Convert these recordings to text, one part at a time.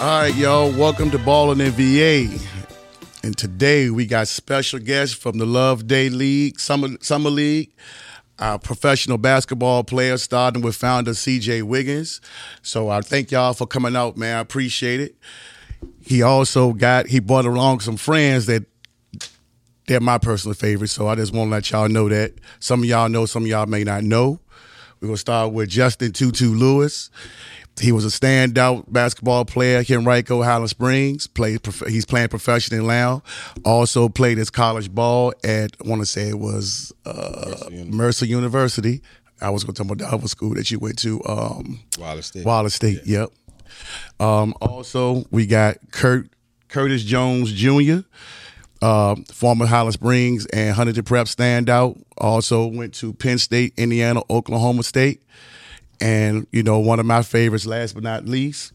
All right, y'all. Welcome to Ballin' in VA. And today we got special guests from the Loveday League, Summer Summer League, our professional basketball players, starting with founder CJ Wiggins. So I thank y'all for coming out, man. I appreciate it. He also got he brought along some friends that they're my personal favorites. So I just want to let y'all know that. Some of y'all know, some of y'all may not know. We're gonna start with Jestin Tutu Lewis. He was a standout basketball player here Henrico, Highland Springs. Played, he's playing professionally now. Also played his college ball at I want to say it was uh, Mercer, Mercer, University. I was going to talk about the other school that you went to. Um, Wallace State. Wallace State. Yeah. Yep. Um, also, we got Curt Curtis Jones Jr. Uh, former Highland Springs and Huntington Prep standout. Also went to Penn State, Indiana, Oklahoma State and you know one of my favorites, last but not least,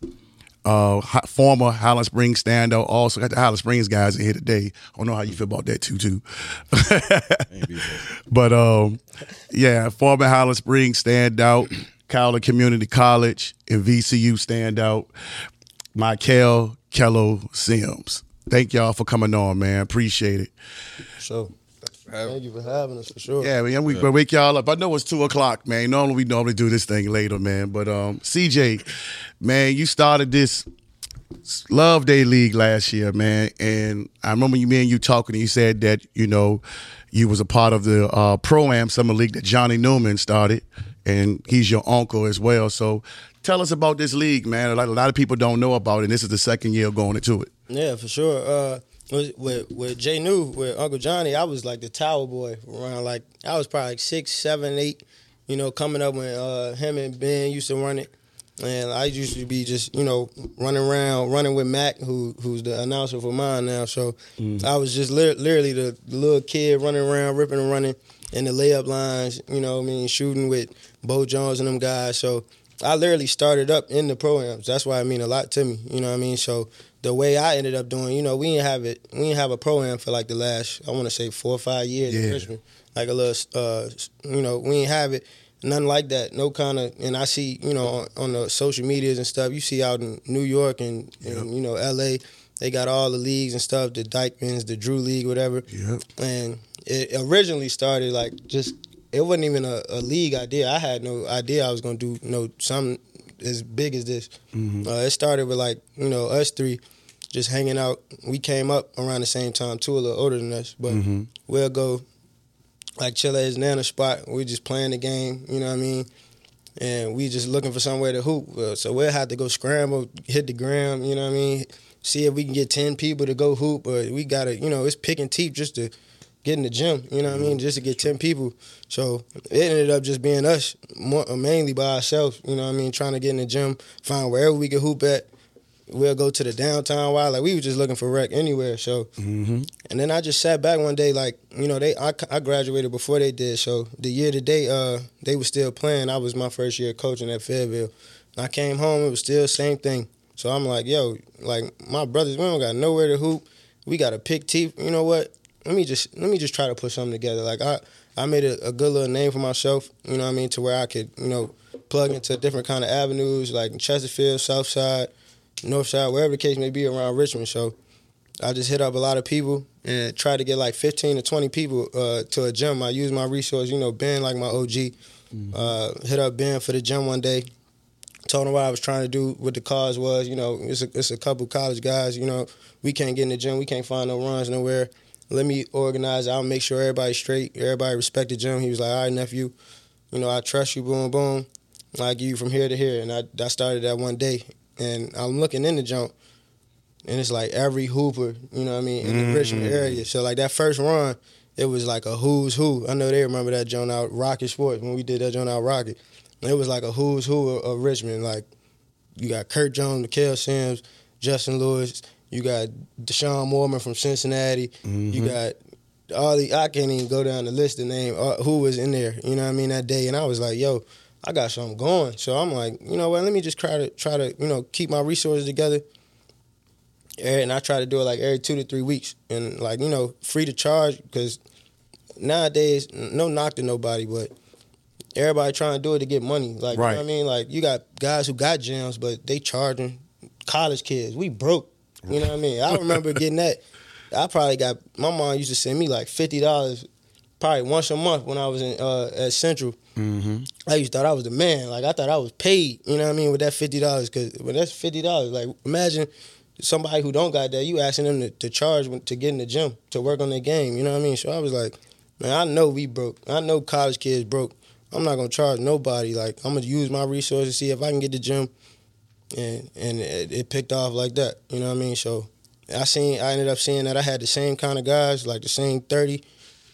uh, former Highland Springs standout. Also got the Highland Springs guys in here today. I don't know how you feel about that too, too. but um, yeah, former Highland Springs standout, Cowley Community College and VCU standout, Mike'L Kello Simms. Thank y'all for coming on, man. Appreciate it. So. Thank you for having us for sure. Yeah, man, we yeah. wake y'all up. I know it's two o'clock, man. Normally we normally do this thing later, man. But um, CJ, man, you started this Loveday League last year, man, and I remember you, me and you talking. and You said that you know you was a part of the uh, Pro Am Summer League that Johnny Newman started, and he's your uncle as well. So tell us about this league, man. A lot, a lot of people don't know about it. and This is the second year going into it. Yeah, for sure. Uh, with with Jay New with Uncle Johnny, I was like the tower boy around like I was probably like six, seven, eight. You know, coming up when uh, him and Ben used to run it, and I used to be just you know running around, running with Mac, who who's the announcer for mine now. So mm. I was just li- literally the, the little kid running around, ripping and running in the layup lines. You know, I mean, shooting with Bo Jones and them guys. So I literally started up in the programs. That's why I mean a lot to me. You know what I mean? So the way I ended up doing, you know, we didn't have it. We didn't have a program for like the last, I want to say four or five years yeah. Richmond. Like a little, uh, you know, we didn't have it. Nothing like that. No kind of. And I see, you know, on, on, the social medias and stuff. You see out in New York and, yep. and you know L.A. They got all the leagues and stuff. The Dyckmans, the Drew League, whatever. Yep. And it originally started like just. It wasn't even a, a league idea. I had no idea I was gonna do you know something as big as this. Mm-hmm. Uh, it started with like you know us three just hanging out. We came up around the same time, two a little older than us, but mm-hmm. we'll go like chill at his nana spot. We just playing the game, you know what I mean? And we just looking for somewhere to hoop. Uh, so we'll have to go scramble, hit the gram, you know what I mean? See if we can get ten people to go hoop, or we gotta, you know, it's picking teeth just to get in the gym, you know what I mean? Just to get ten people. So it ended up just being us, more, mainly by ourselves, you know what I mean? Trying to get in the gym, find wherever we could hoop at we'll go to the downtown wild. Like we were just looking for rec anywhere. So, mm-hmm. and then I just sat back one day, like you know, they I, I graduated before they did. So the year that they uh they were still playing, I was my first year coaching at Fayetteville. And I came home, it was still the same thing. So I'm like, yo, like my brothers, we don't got nowhere to hoop. We got to pick teeth. You know what? Let me just let me just try to put something together. Like I I made a, a good little name for myself. You know what I mean? To where I could you know plug into different kind of avenues like Chesterfield, Southside North Side, wherever the case may be around Richmond. So I just hit up a lot of people and tried to get like 15 to 20 people uh, to a gym. I used my resource, you know, Ben, like my OG. Mm-hmm. Uh, hit up Ben for the gym one day. Told him what I was trying to do, what the cause was. You know, it's a, it's a couple college guys. You know, we can't get in the gym. We can't find no runs nowhere. Let me organize. I'll make sure everybody's straight. Everybody respect the gym. He was like, all right, nephew. You know, I trust you. Boom, boom. I give you from here to here. And I, I started that one day and I'm looking in the jump, and it's like every hooper, you know what I mean, in mm-hmm. the Richmond area. So like that first run, it was like a who's who. I know they remember that joint out Rocket Sports when we did that joint out Rocket. It was like a who's who of, of Richmond. Like you got Curt Jones, Mike'L Simms, Jestin Lewis. You got Deshaun Morman from Cincinnati. Mm-hmm. You got all the I can't even go down the list of name uh, who was in there. You know what I mean that day, and I was like, yo I got something going. So I'm like, you know what? Let me just try to try to you know keep my resources together. And I try to do it like every two to three weeks, and like you know, free to charge because nowadays, no knock to nobody, but everybody trying to do it to get money. Like right. you know what I mean, like you got guys who got gyms, but they charging college kids. We broke. You know what I mean? I remember getting that. I probably got my mom used to send me like fifty dollars, probably once a month when I was in uh, at Central. Mm-hmm. I used to thought I was the man. Like I thought I was paid. You know what I mean with that fifty dollars? Because when that's fifty dollars, like imagine somebody who don't got that, you asking them to, to charge to get in the gym to work on their game. You know what I mean? So I was like, man, I know we broke. I know college kids broke. I'm not gonna charge nobody. Like I'm gonna use my resources, see if I can get the gym, and and it, it picked off like that. You know what I mean? So I seen I ended up seeing that I had the same kind of guys, like the same 30,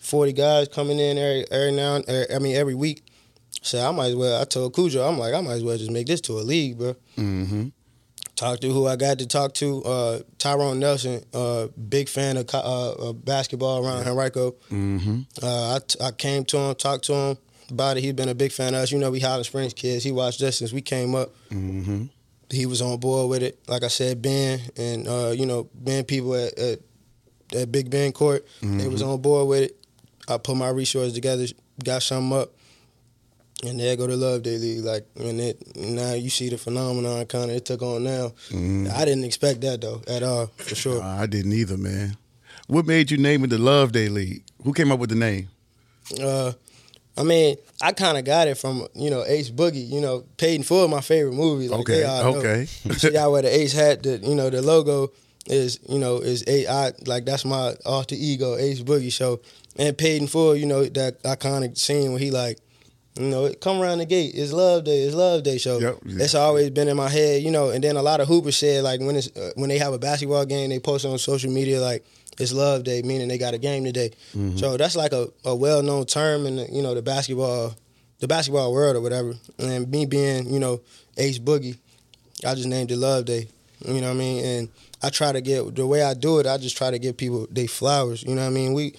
40 guys coming in every every now and every, I mean every week. So I might as well. I told Cujo, I'm like I might as well just make this to a league, bro. Mm-hmm. Talk to who I got to talk to. Uh, Tyrone Nelson, uh, big fan of uh, basketball around Henrico. Mm-hmm. Uh, I, t- I came to him, talked to him about it. He's been a big fan of us. You know, we Highland Springs kids. He watched us since we came up. Mm-hmm. He was on board with it. Like I said, Ben and uh, you know Ben people at, at, at Big Ben Court, they was on board with it. I put my resources together, got something up, and there go the Loveday League. Like and it now you see the phenomenon kind of it took on now. Mhm. I didn't expect that though at all for sure. I didn't either, man. What made you name it the Loveday League? Who came up with the name? Uh, I mean, I kind of got it from you know Ace Boogie. You know, Paid in Full, my favorite movie. Like, Okay, all know. okay. You see, I wear the Ace hat. The you know the logo is you know is a I like that's my alter ego Ace Boogie. So and Paid in Full, you know that iconic scene when he like. You know, come around the gate. It's Love Day. It's Love Day. So Yep. it's always been in my head. You know, and then a lot of hoopers said like when it's uh, when they have a basketball game, they post on social media like it's Love Day, meaning they got a game today. So that's like a, a well known term in the, you know the basketball the basketball world or whatever. And me being you know Ace Boogie, I just named it Loveday. You know what I mean? And I try to get the way I do it. I just try to give people they flowers. You know what I mean? We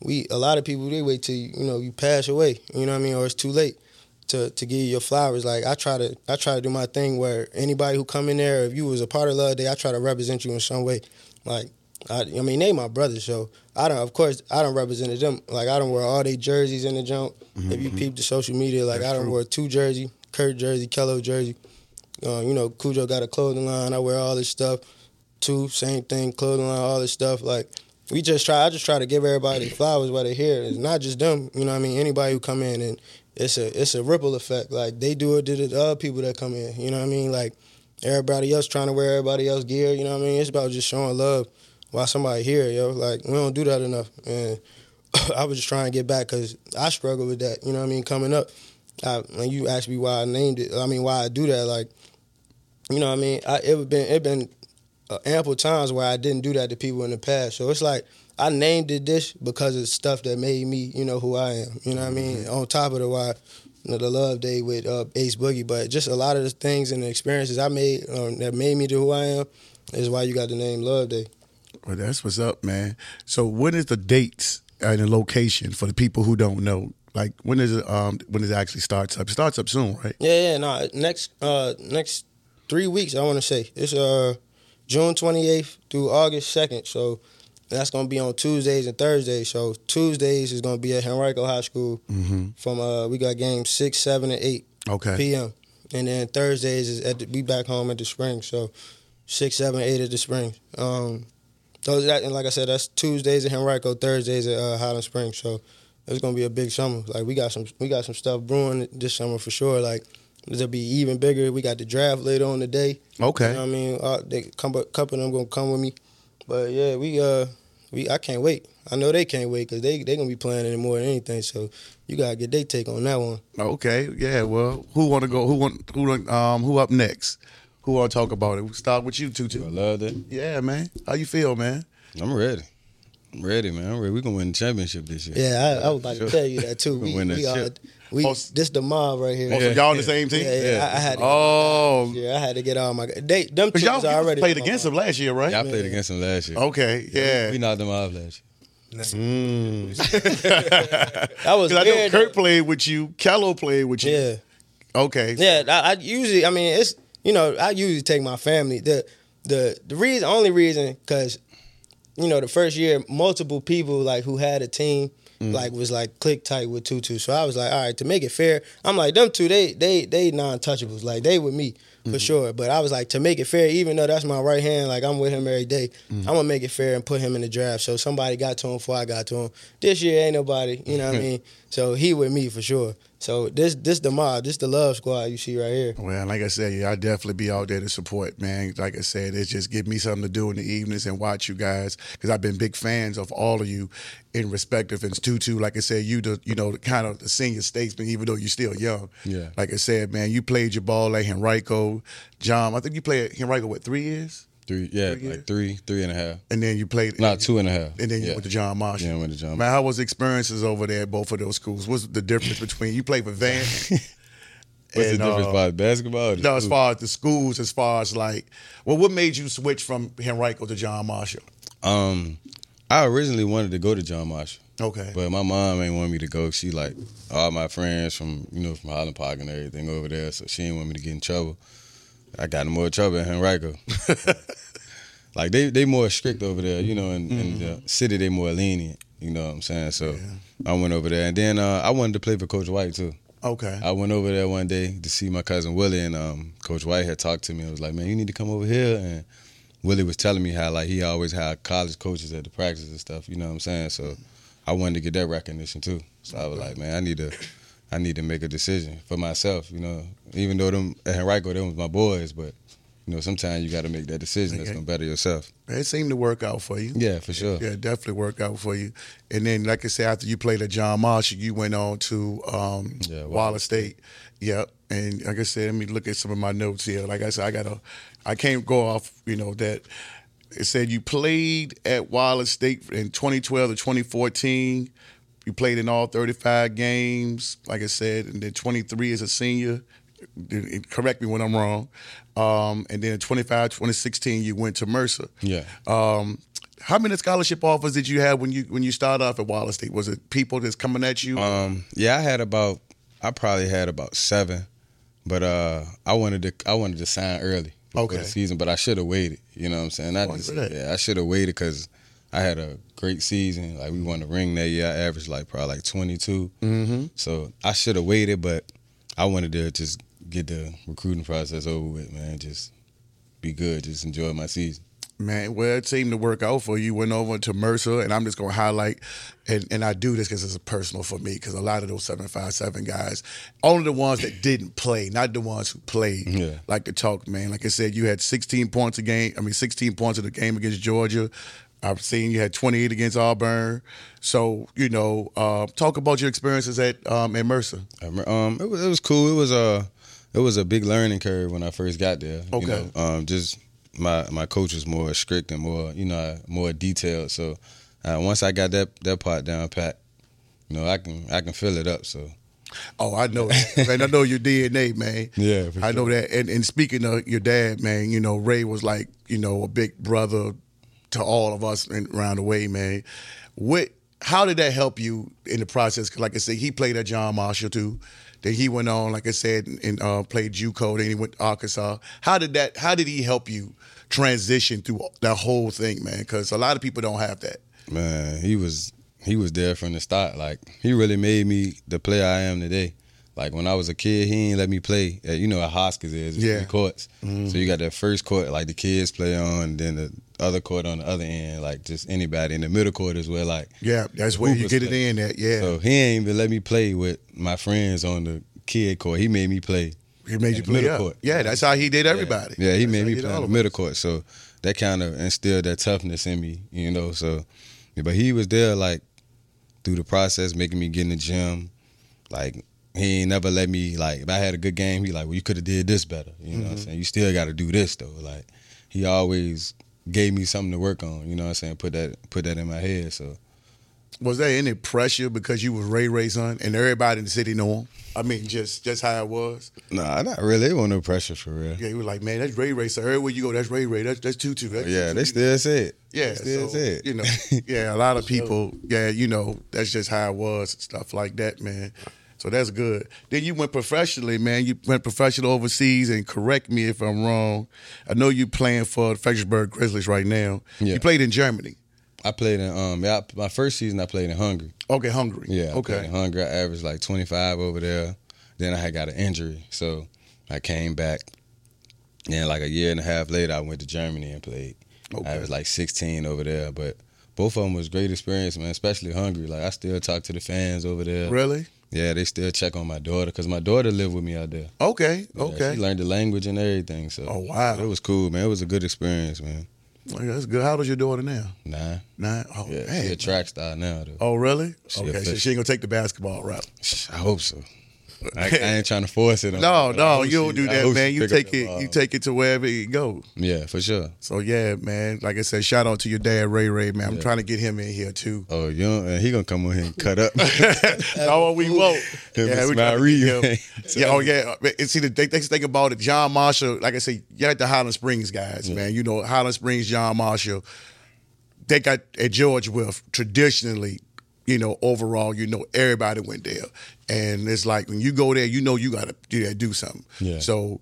we a lot of people they wait till you, know you pass away. You know what I mean? Or it's too late to to give you your flowers. Like I try to I try to do my thing where anybody who come in there, if you was a part of Loveday, I try to represent you in some way. Like I, I mean, they my brothers, so I don't. Of course, I don't represent them. Like I don't wear all their jerseys in the jump. If you peep the social media, like That's I don't true. wear two jersey, Curt jersey, Kello jersey. Uh, you know, Cujo got a clothing line. I wear all this stuff. Two, same thing, clothing line, all this stuff. Like we just try. I just try to give everybody flowers while they're here. It's not just them. You know what I mean? Anybody who come in and it's a it's a ripple effect. Like they do it to the other people that come in. You know what I mean? Like everybody else trying to wear everybody else gear. You know what I mean? It's about just showing love while somebody here, yo. Like we don't do that enough. And I was just trying to get back because I struggle with that. You know what I mean? Coming up, I, when you asked me why I named it, I mean why I do that. Like, you know what I mean? I, it been it been uh, ample times where I didn't do that to people in the past. So it's like I named it this because it's stuff that made me, you know, who I am. You know what I mean? On top of the why, you know, the love day with uh, Ace Boogie, but just a lot of the things and the experiences I made um, that made me to who I am is why you got the name Loveday. Well, that's what's up, man. So when is the dates and the location for the people who don't know? Like when is it um when it actually starts up? It starts up soon, right? Yeah, yeah, no. Next uh next three weeks I wanna say. It's uh June twenty eighth through August second. So that's gonna be on Tuesdays and Thursdays. So Tuesdays is gonna be at Henrico High School Mm-hmm. from uh we got games six, seven, and eight Okay. PM. And then Thursdays is at the, we back home at the spring. So six, seven, eight at the spring. Um those that and like I said, that's Tuesdays at Henrico, Thursdays at uh, Highland Springs. So it's gonna be a big summer. Like we got some we got some stuff brewing this summer for sure. Like it'll be even bigger. We got the draft later on the day. Okay. You know what I mean? Uh, they come a couple of them gonna come with me. But yeah, we uh we I can't wait. I know they can't wait because they they gonna be playing it more than anything. So you gotta get their take on that one. Okay. Yeah. Well, who want to go? Who want? Who want- um? Who up next? Who want to talk about it? We start with you, Tutu. I love that. Yeah, man. How you feel, man? I'm ready. I'm ready, man. I'm ready. We're gonna win the championship this year. Yeah, I, I was about to tell you that too. We We, win that we are shit. We Oh, this the mob right here. Oh, so y'all on the same team? Yeah, yeah. Yeah. I, I had to. Oh, Yeah, I had to get all my. They them because two y'all already played against mind. them last year, right? Yeah, I played against them last year. Okay. Yeah. We knocked them off last year. Mm. That was 'Cause I know weird. Curt played with you. Kello played with you. yeah, Okay. yeah. I, I usually, I mean, it's you know, I usually take my family. The the the reason, only reason, because you know, the first year, multiple people like who had a team. Mm. Like was like click tight with Tutu, so I was like, all right, to make it fair, I'm like them two, they they they non-touchables, like they with me. for mm-hmm. sure. But I was like, to make it fair, even though that's my right hand, like I'm with him every day, mm. I'm gonna make it fair and put him in the draft. So somebody got to him before I got to him. This year ain't nobody, you know what I mean? So he with me for sure. So this this the mob, this the love squad you see right here. Well, like I said, yeah, I definitely be out there to support, man. Like I said, it's just give me something to do in the evenings and watch you guys because I've been big fans of all of you in respective and Tutu. Like I said, you the you know the kind of the senior statesman, even though you're still young. Yeah. Like I said, man, you played your ball at Henrico, John. I think you played at Henrico what three years, Three, yeah, Three like three, three and a half. and then you played Not two and a half. and then you yeah. went to John Marshall. Yeah, I went to John Man, how was the experiences over there at both of those schools? What's the difference between you played for Van? What's and, the difference uh, about basketball? No, as far as the schools, as far as like, well, what made you switch from Henrico to John Marshall? Um, I originally wanted to go to John Marshall, Okay. but my mom ain't want me to go. She like all my friends from you know from Highland Park and everything over there, so she didn't want me to get in trouble. I got in more trouble in Henrico. like they they more strict over there, you know. In, in the city, they more lenient. You know what I'm saying? So I went over there, and then uh, I wanted to play for Coach White too. okay. I went over there one day to see my cousin Willie, and um, Coach White had talked to me. and was like, "Man, you need to come over here." And Willie was telling me how like he always had college coaches at the practice and stuff. You know what I'm saying? So I wanted to get that recognition too. So I was like, "Man, I need to, I need to make a decision for myself." You know, even though them at Henrico, them was my boys, but you know, sometimes you got to make that decision that's Okay. gonna better yourself. It seemed to work out for you. Yeah, for sure. Yeah, it definitely worked out for you. And then, like I said, after you played at John Marshall, you went on to um, Yeah, Wallace Wallace State. Yep. And like I said, let me look at some of my notes here. Like I said, I got to, I can't go off, you know, that it said you played at Wallace State in 2012 to 2014. You played in all 35 games, like I said, and then 23 as a senior. Correct me when I'm wrong. Um, and then in 25, 2016, you went to Mercer. Yeah. Um, how many scholarship offers did you have when you when you started off at Wallace State? Was it people that's coming at you? Um, yeah, I had about, I probably had about seven, but uh, I wanted to, I wanted to sign early Okay. the season, but I should have waited. You know what I'm saying? I just, yeah, I should have waited because I had a great season. Like we won the ring that year. I averaged like probably like 22. mm-hmm. So I should have waited, but I wanted to just get the recruiting process over with, man. Just be good, just enjoy my season. Man, well, it seemed to work out for you. Went over to Mercer, and I'm just going to highlight, and, and I do this because it's personal for me, because a lot of those 757 guys, only the ones that didn't play, not the ones who played, Yeah. like to talk, man. Like I said, you had 16 points a game, I mean, 16 points in the game against Georgia. I've seen you had 28 against Auburn. So, you know, uh, talk about your experiences at um, at Mercer. Um, it was it was cool. It was a it was a big learning curve when I first got there. Okay. You know, um, just my my coach was more strict and more you know more detailed. So uh, once I got that that part down pat, you know I can I can fill it up. So Oh, I know that. man, I know your DNA, man. Yeah, for I know that. And, and speaking of your dad, man, you know, Ray was like, you know, a big brother to all of us in, around the way, man. What? How did that help you in the process? 'Cause like I said, he played at John Marshall too. Then he went on, like I said, and uh, played JUCO. Then he went to Arkansas. How did that? How did he help you transition through that whole thing, man? Because a lot of people don't have that. man, he was he was there from the start. Like he really made me the player I am today. Like when I was a kid, he ain't let me play. At, you know, at Hoskins is Yeah. three courts. So you got that first court, like the kids play on, then the other court on the other end, like just anybody. In the middle court is where like Yeah, that's where you get it in. At yeah, So he ain't even let me play with my friends on the kid court. He made me play. he made you play middle up. court. Yeah, that's how he did everybody. Yeah, he That's made me did play in the middle court. So that kind of instilled that toughness in me, you know. So, yeah, but he was there like through the process, making me get in the gym. Like he ain't never let me like if I had a good game, he like, well, you could have did this better. You know what I'm Mm-hmm. saying? You still got to do this though. Like he always gave me something to work on. You know what I'm saying? Put that put that in my head. So Was there any pressure because you was Ray Ray's son and everybody in the city know him? I mean, just just how it was. nah, not really. It wasn't no pressure for real. Yeah, he was like, man, that's Ray Ray. So everywhere you go, that's Ray Ray. That's that's Tutu. That's Yeah, Tutu. they still say it. Yeah, they still so, say it. you know, yeah, a lot of people, yeah, you know, that's just how it was, and stuff like that, man. So that's good. Then you went professionally, man. You went professional overseas, and correct me if I'm wrong. I know you playing for the Fredericksburg Grizzlies right now. Yeah. You played in Germany. I played in um yeah, my first season I played in Hungary. Okay, Hungary. Yeah, I Okay. in Hungary. I averaged like 25 over there. Then I had got an injury, so I came back. And like a year and a half later, I went to Germany and played. Okay. I was like 16 over there, but both of them was great experience, man. Especially Hungary. Like I still talk to the fans over there. Really? Yeah, they still check on my daughter because my daughter lived with me out there. Okay. Yeah, Okay. she learned the language and everything. So Oh wow. it was cool, man. It was a good experience, man. Well, that's good. How old is your daughter now? Nah, Nine. Oh, yeah, hey. she a track star now though. Oh, really? She okay, so she ain't gonna take the basketball route. I hope so. I, I ain't trying to force it. On No, no, you don't do that, man. You take it, you uh, take it to wherever it go. Yeah, for sure. So yeah, man. Like I said, shout out to your dad, Ray Ray, man. I'm Yeah. trying to get him in here too. Oh, you know, and he gonna come on here and cut up. no, we won't. And we trying to him. Yeah, oh yeah. And see, the they, they think about it. John Marshall, like I said, you're at the Highland Springs guys, man. You know, Highland Springs, John Marshall. They got at George Wolf traditionally, you know, overall, you know, everybody went there, and it's like when you go there, you know, you gotta you gotta do something. Yeah. So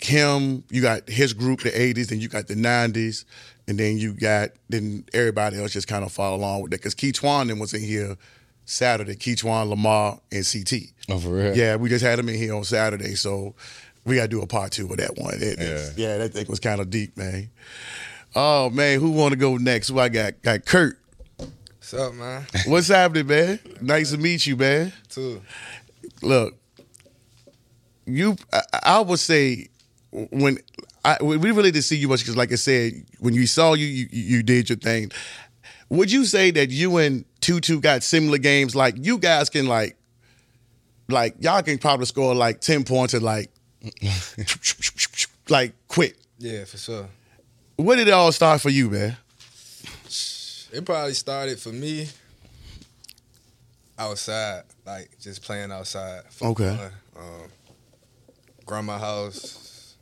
him, you got his group, the '80s, and you got the '90s, and then you got then everybody else just kind of follow along with that because Key Twan was in here Saturday. Key Twan, Lamar, and CT. oh, for real? Yeah, we just had him in here on Saturday, so we got to do a part two of that one. It- Yeah. yeah, that thing was kind of deep, man. Oh man, who want to go next? Who I got? Got Curt. What's up, man? What's happening, man? Nice to meet you, man. Too. Look, you. I, I would say when I we really didn't see you much because, like I said, when you saw you, you, you did your thing. Would you say that you and Tutu got similar games? Like you guys can like, like y'all can probably score like ten points and like, like quick. Yeah, for sure. Where did it all start for you, man? It probably started for me outside, like just playing outside. for Okay. Um, grandma house,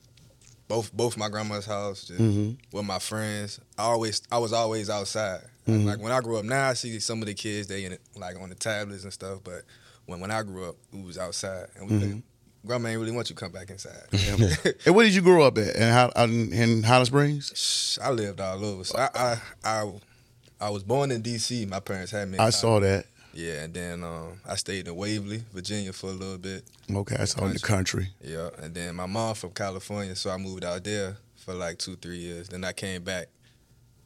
both both my grandma's house, just Mhm. with my friends. I always I was always outside. Like when I grew up, now I see some of the kids they in it, like on the tablets and stuff. But when when I grew up, we was outside, and we played- grandma ain't really want you to come back inside. And where did you grow up at? And how in, in Highland Springs? I lived all over. So I, I I I was born in D.C. My parents had me. I saw that. Yeah, and then um, I stayed in Waverly, Virginia, for a little bit. Okay, I saw in the country. Yeah, and then my mom from California, so I moved out there for like two, three years. Then I came back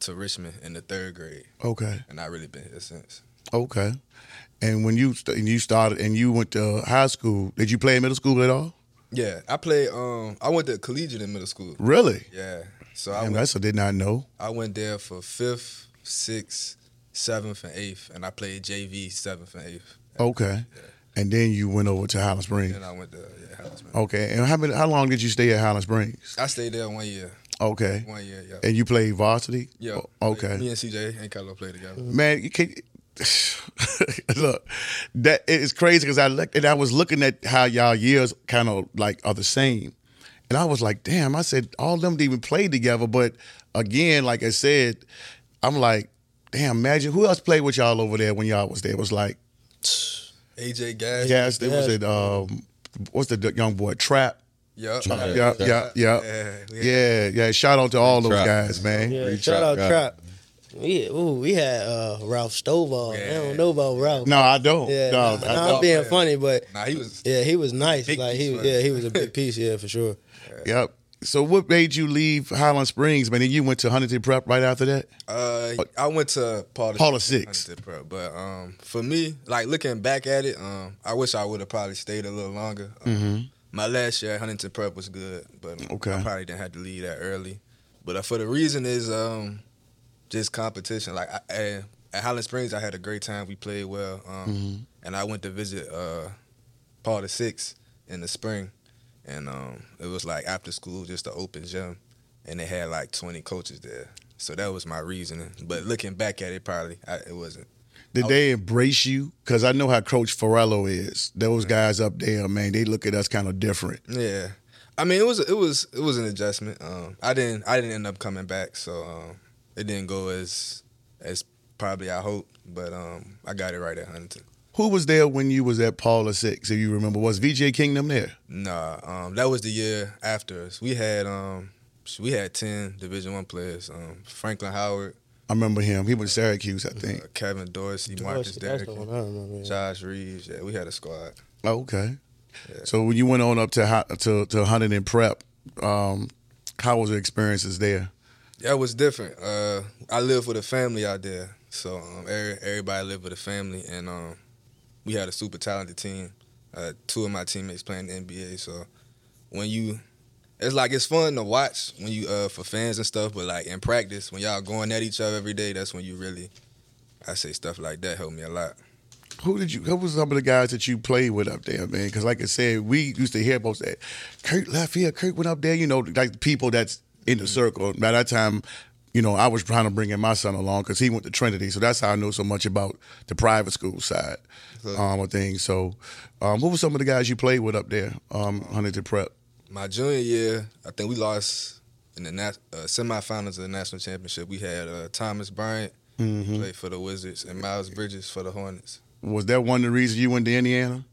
to Richmond in the third grade, Okay. and I really been here since. Okay. And when you st- and you started and you went to high school, did you play in middle school at all? Yeah, I played. Um, I went to collegiate in middle school. Really? Yeah, so I Damn, went, that's I did not know. I went there for fifth, sixth, seventh, and eighth, and I played JV seventh and eighth. Okay. And then you went over to Highland Springs. And I went to yeah, Springs. Okay. And how many? How long did you stay at Highland Springs? I stayed there one year. Okay. One year, yeah. And you played varsity? Yeah. Okay. Me and CJ and Kylo played together. Man, you can't. look. That it's crazy because I looked and I was looking at how y'all years kind of like are the same, and I was like, damn. I said all them didn't even play together, but again, like I said, I'm like, damn. Imagine who else played with y'all over there when y'all was there. It was like, AJ Gas. yes, it was it. Um, what's the young boy Trap? Yup. Trap. Yeah, yeah, yeah, Yeah. yeah, yeah. Shout out to all those Trap. guys, man. Yeah, Free shout out guy. Trap. We ooh, we had uh, Ralph Stovall. I Yeah. don't know about Ralph. No, I don't. Yeah, no, nah, I nah, don't. I'm being Yeah. funny, but Nah, he was. yeah, he was nice. Like he, piece, was- yeah, he was a big piece. Yeah, for sure. Yep. So what made you leave Highland Springs, man? And you went to Huntington Prep right after that? Uh, I went to Paul Paula Six. Huntington Prep, but um, for me, like looking back at it, um, I wish I would have probably stayed a little longer. Um, Mm-hmm. My last year at Huntington Prep was good, but Okay. I probably didn't have to leave that early. But uh, for the reason is um, just competition. Like I, I, at Highland Springs, I had a great time. We played well, um, Mm-hmm. and I went to visit uh, Paul the Six in the spring, and um, it was like after school, just an open gym, and they had like twenty coaches there. So that was my reasoning. But looking back at it, probably I, it wasn't. Did they embrace you? Because I know how Coach Farello is. Those guys up there, man, they look at us kind of different. Yeah, I mean it was it was it was an adjustment. Um, I didn't I didn't end up coming back, so um, it didn't go as as probably I hoped. But um, I got it right at Huntington. Who was there when you was at Paula Six? If you remember, was VJ Kingdom there? Nah, um, that was the year after us. We had um, we had ten Division One players. Um, Franklin Howard, I remember him. He was Syracuse, I think. uh, Kevin Dorsey, Marcus That's Derrick, the one I remember. yeah. Josh Reaves. Yeah, we had a squad. Oh, okay. Yeah. So when you went on up to Hu- to to Huntington Prep, um, How was the experiences there? Yeah, it was different. Uh, I live with a family out there, so um, every, everybody lived with a family, and um, we had a super talented team. Uh, two of my teammates playing the NBA, so when you, it's like it's fun to watch when you uh, for fans and stuff, but like in practice when y'all going at each other every day, that's when you really, I say stuff like that helped me a lot. Who did you? Who was some of the guys that you played with up there, man? Because like I said, we used to hear about that. Curt left here. Curt went up there. You know, like people that's in the circle. By that time, you know, I was trying to bring in my son along because he went to Trinity, so that's how I know so much about the private school side um, of things. So, um, what were some of the guys you played with up there, um, Huntington Prep? My junior year, I think we lost in the nat- uh, semifinals of the national championship. We had uh, Thomas Bryant Mm-hmm. play for the Wizards and Miles Bridges for the Hornets. Was that one of the reasons you went to Indiana?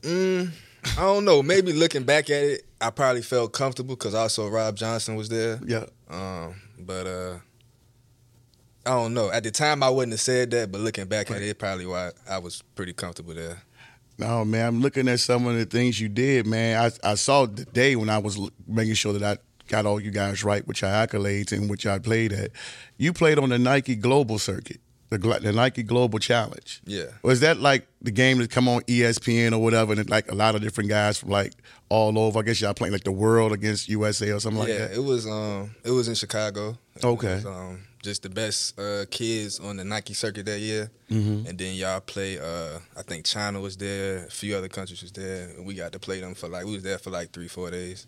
Mm, I don't know. Maybe looking back at it, I probably felt comfortable because also Rob Johnson was there. Yeah. Um, but uh, I don't know. At the time, I wouldn't have said that, but looking back at it, probably why I was pretty comfortable there. No, man. I'm looking at some of the things you did, man. I I saw the day when I was making sure that I got all you guys right with your accolades and which I played at. You played on the Nike Global Circuit, the the Nike Global Challenge. Yeah. Was that like the game that come on ESPN or whatever, and like a lot of different guys from like all over? I guess y'all playing like the world against USA or something like that. yeah, it was. Um, it was in Chicago. Okay. was, um, just the best uh, kids on the Nike circuit that year, Mm-hmm. and then y'all play. Uh, I think China was there. A few other countries was there. And we got to play them for like we was there for like three, four days.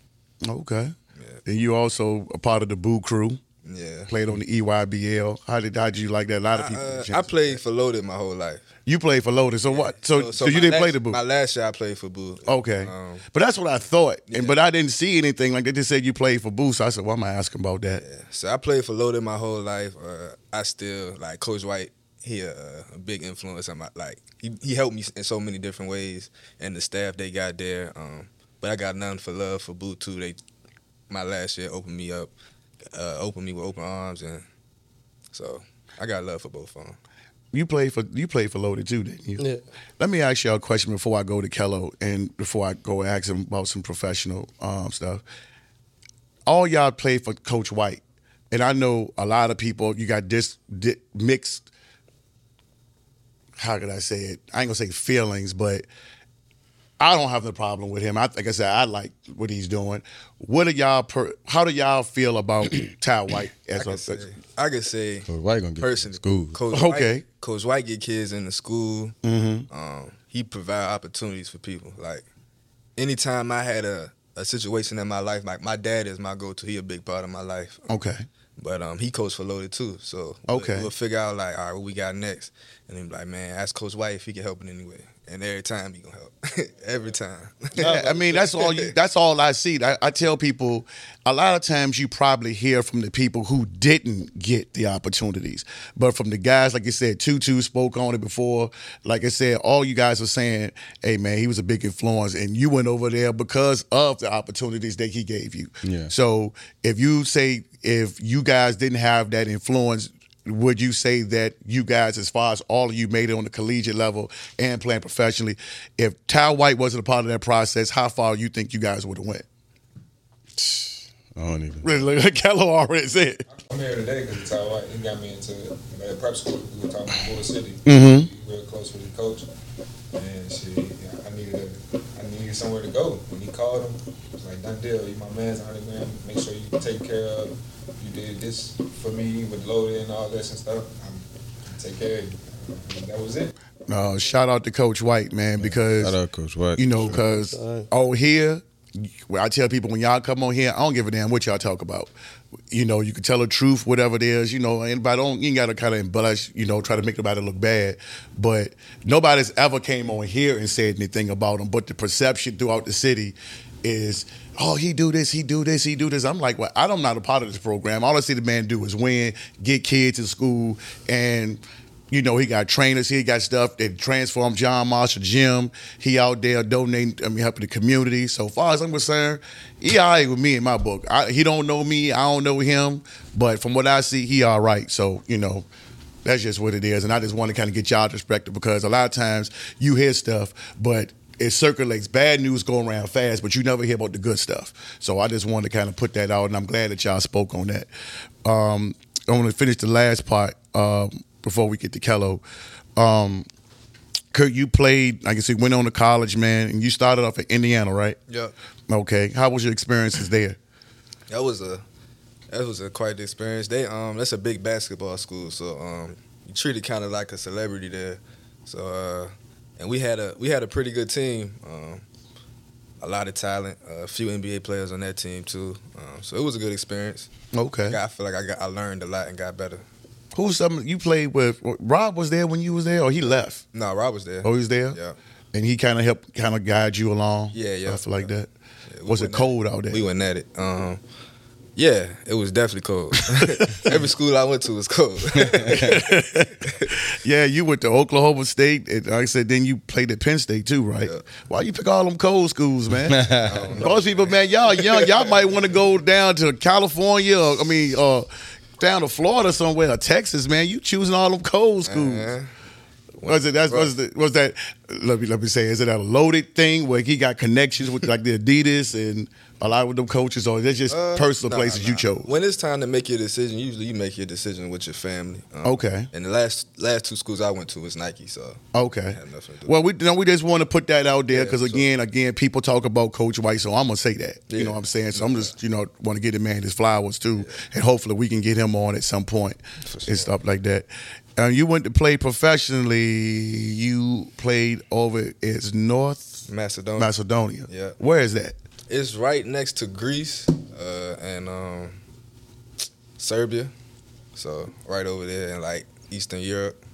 Okay. Yeah. Then you also a part of the Boo Crew. Yeah. Played on the EYBL. How did how did you like that? A lot of I, people. uh, I chance to- played for Loaded my whole life. You played for Loaded, So what? So so, you didn't last, play the Boo. My last year I played for Boo. Okay. Um, but that's what I thought. And but I didn't see anything. Like they just said you played for Boo. So I said, well, I'm I asking about that. Yeah. So I played for Loaded my whole life. Uh, I still like Coach White. He uh, a big influence on my like. He, he helped me in so many different ways, and the staff they got there. Um, but I got nothing for love for Boo too. They my last year opened me up, uh, opened me with open arms, and so I got love for both of them. You played for you played for Loaded too, didn't you? Yeah. Let me ask y'all a question before I go to Kello and before I go ask him about some professional um, stuff. All y'all played for Coach White, and I know a lot of people. You got this di- mixed. How could I say it? I ain't gonna say feelings, but I don't have the problem with him. I like I said, I like what he's doing. What do y'all? Per, how do y'all feel about Ty White I as could a? say, I could say Coach White gonna get person school. Coach Okay. White, Coach White get kids into school. Mhm. Um, he provide opportunities for people. Like anytime I had a, a situation in my life, like my dad is my go to. He a big part of my life. Okay. But um, he coached for Loaded too. So we'll- Okay. we'll, figure out like all right, what we got next, and then be like, man, ask Coach White if he can help in any way. And every time he gonna help. every time. I mean that's all. You, that's all I see. I, I tell people, a lot of times you probably hear from the people who didn't get the opportunities, but from the guys, like you said, Tutu spoke on it before. Like I said, all you guys are saying, "Hey man, he was a big influence, and you went over there because of the opportunities that he gave you." Yeah. So if you say if you guys didn't have that influence. Would you say that you guys, as far as all of you made it on the collegiate level and playing professionally, if Ty White wasn't a part of that process, how far you think you guys would have went? I don't even. Really, like Kello already said. I'm here today because it's White He got me into uh, prep school. We were talking about Bull City. Mm-hmm. Real close with the coach, and shit, yeah, I needed a, I needed somewhere to go. When he called him, it was like done deal. You my man's 100 grand. Make sure you take care of. You did this for me with loaded and all this and stuff. I'm, I'm take care of you. And that was it. No, shout out to Coach White, man, because Shout out Coach White. you know, because oh here, well, I tell people when y'all come on here, I don't give a damn what y'all talk about. You know, you can tell the truth, whatever it is. You know, anybody don't you ain't got to kind of embellish. You know, try to make nobody look bad. But nobody's ever came on here and said anything about him. But the perception throughout the city is, oh, he do this, he do this, he do this. I'm like, well, I'm not a part of this program. All I see the man do is win, get kids in school, and you know, he got trainers, he got stuff that transformed John Marshall Gym. He out there donating, I mean, helping the community. So far as I'm concerned, he all right with me in my book. I, he don't know me, I don't know him, but from what I see, he all right. So, you know, that's just what it is. And I just want to kind of get y'all perspective because a lot of times you hear stuff, but it circulates. Bad news go around fast, but you never hear about the good stuff. So I just wanted to kind of put that out, and I'm glad that y'all spoke on that. Um, I want to finish the last part um, before we get to Kello. Um, Curt, you played, I guess you went on to college, man, and you started off at Indiana, right? Yeah. Okay. How was your experiences there? That was a that was a quite the experience. They um that's a big basketball school, so um you treated kind of like a celebrity there. So uh and we had a we had a pretty good team. Um, a lot of talent, a few NBA players on that team too. Um, so it was a good experience. Okay. I feel like I got I learned a lot and got better. Who's some you played with? Rob was there when you was there, or he left? No, Rob was there. Oh, he was there. Yeah. And he kind of helped, kind of guide you along. Yeah, yeah. Stuff like that. Yeah, we Was it cold out there? We went at it. Um, yeah, it was definitely cold. Every school I went to was cold. Yeah, you went to Oklahoma State, and like I said, then you played at Penn State too, right? Yeah. Why you pick all them cold schools, man? Most people, man, y'all young, y'all might want to go down to California. Or, I mean, uh, down to Florida somewhere, or Texas, man. You choosing all them cold schools. Uh-huh. Was it that's was the was that let me let me say is it a loaded thing where he got connections with like the Adidas and a lot of them coaches or it just Uh, personal nah, places you chose? When it's time to make your decision, usually you make your decision with your family. Um, Okay. And the last last two schools I went to was Nike, so Okay. had nothing to do Well, we you know, we just want to put that out there Yeah, because so- again, again, people talk about Coach White, so I'm gonna say that. You know what I'm saying? So I'm just you know want to get the man his flowers too, and hopefully we can get him on at some point sure. and stuff like that. Uh, you went to play professionally. You played over at North Macedonia. Macedonia. Yeah. Where is that? It's right next to Greece uh, and um, Serbia, so right over there in like Eastern Europe.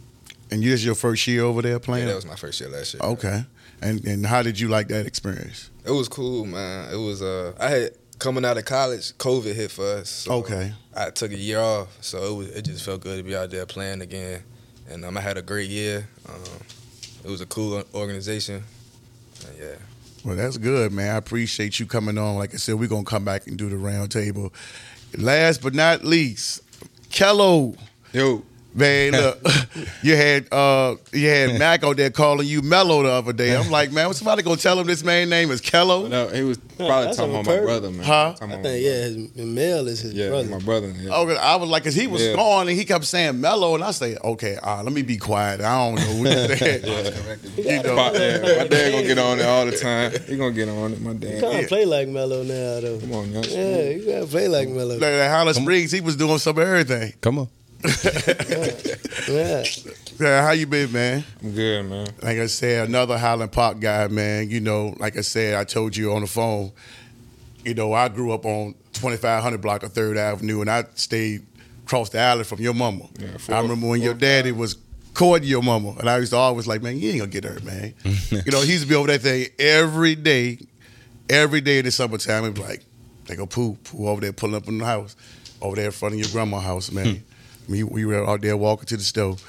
And you this your first year over there Yeah, playing? that was my first year last year. okay. And and how did you like that experience? It was cool, man. It was uh, I had coming out of college, COVID hit for us. So Okay. I took a year off, so it was it just felt good to be out there playing again, and um, I had a great year. Um, it was a cool organization. And yeah, Well, that's good, man. I appreciate you coming on. Like I said, we're gonna come back and do the round table. Last but not least, Kello. Yo, Man, look, you had uh you had Mac out there calling you Mello the other day. I'm like, man, was somebody gonna tell him this man's name is Kello? no, he was probably that's talking about my purpose. brother, man. Huh? Talking I about think yeah, his, his male is his yeah, brother. my brother. Yeah. Okay, I was like, cause he was Yeah. gone and he kept saying Mello, and I say, okay, uh, let me be quiet. I don't know what he said. You know, My, yeah, my dad gonna get on it all the time. He gonna get on it. My You dad. kind of Yeah. play like Melo now, though. Come on, young. Yeah, you gotta play like Melo. like at Hollis Springs, he was doing some of everything. Come on. Yeah. Yeah, how you been, man? I'm good, man. like I said, another Highland Park guy, man. You know, like I said, I told you on the phone. You know, I grew up on 2500 block of Third Avenue, and I stayed across the alley from your mama. Yeah, four- I remember when your daddy was courting your mama, and I used to always like, man, you ain't gonna get hurt, man. you know, he used to be over that thing every day, every day in the summertime. And be like, they go poo, poo over there, pulling up in the house, over there in front of your grandma's house, man. We, we were out there walking to the stove.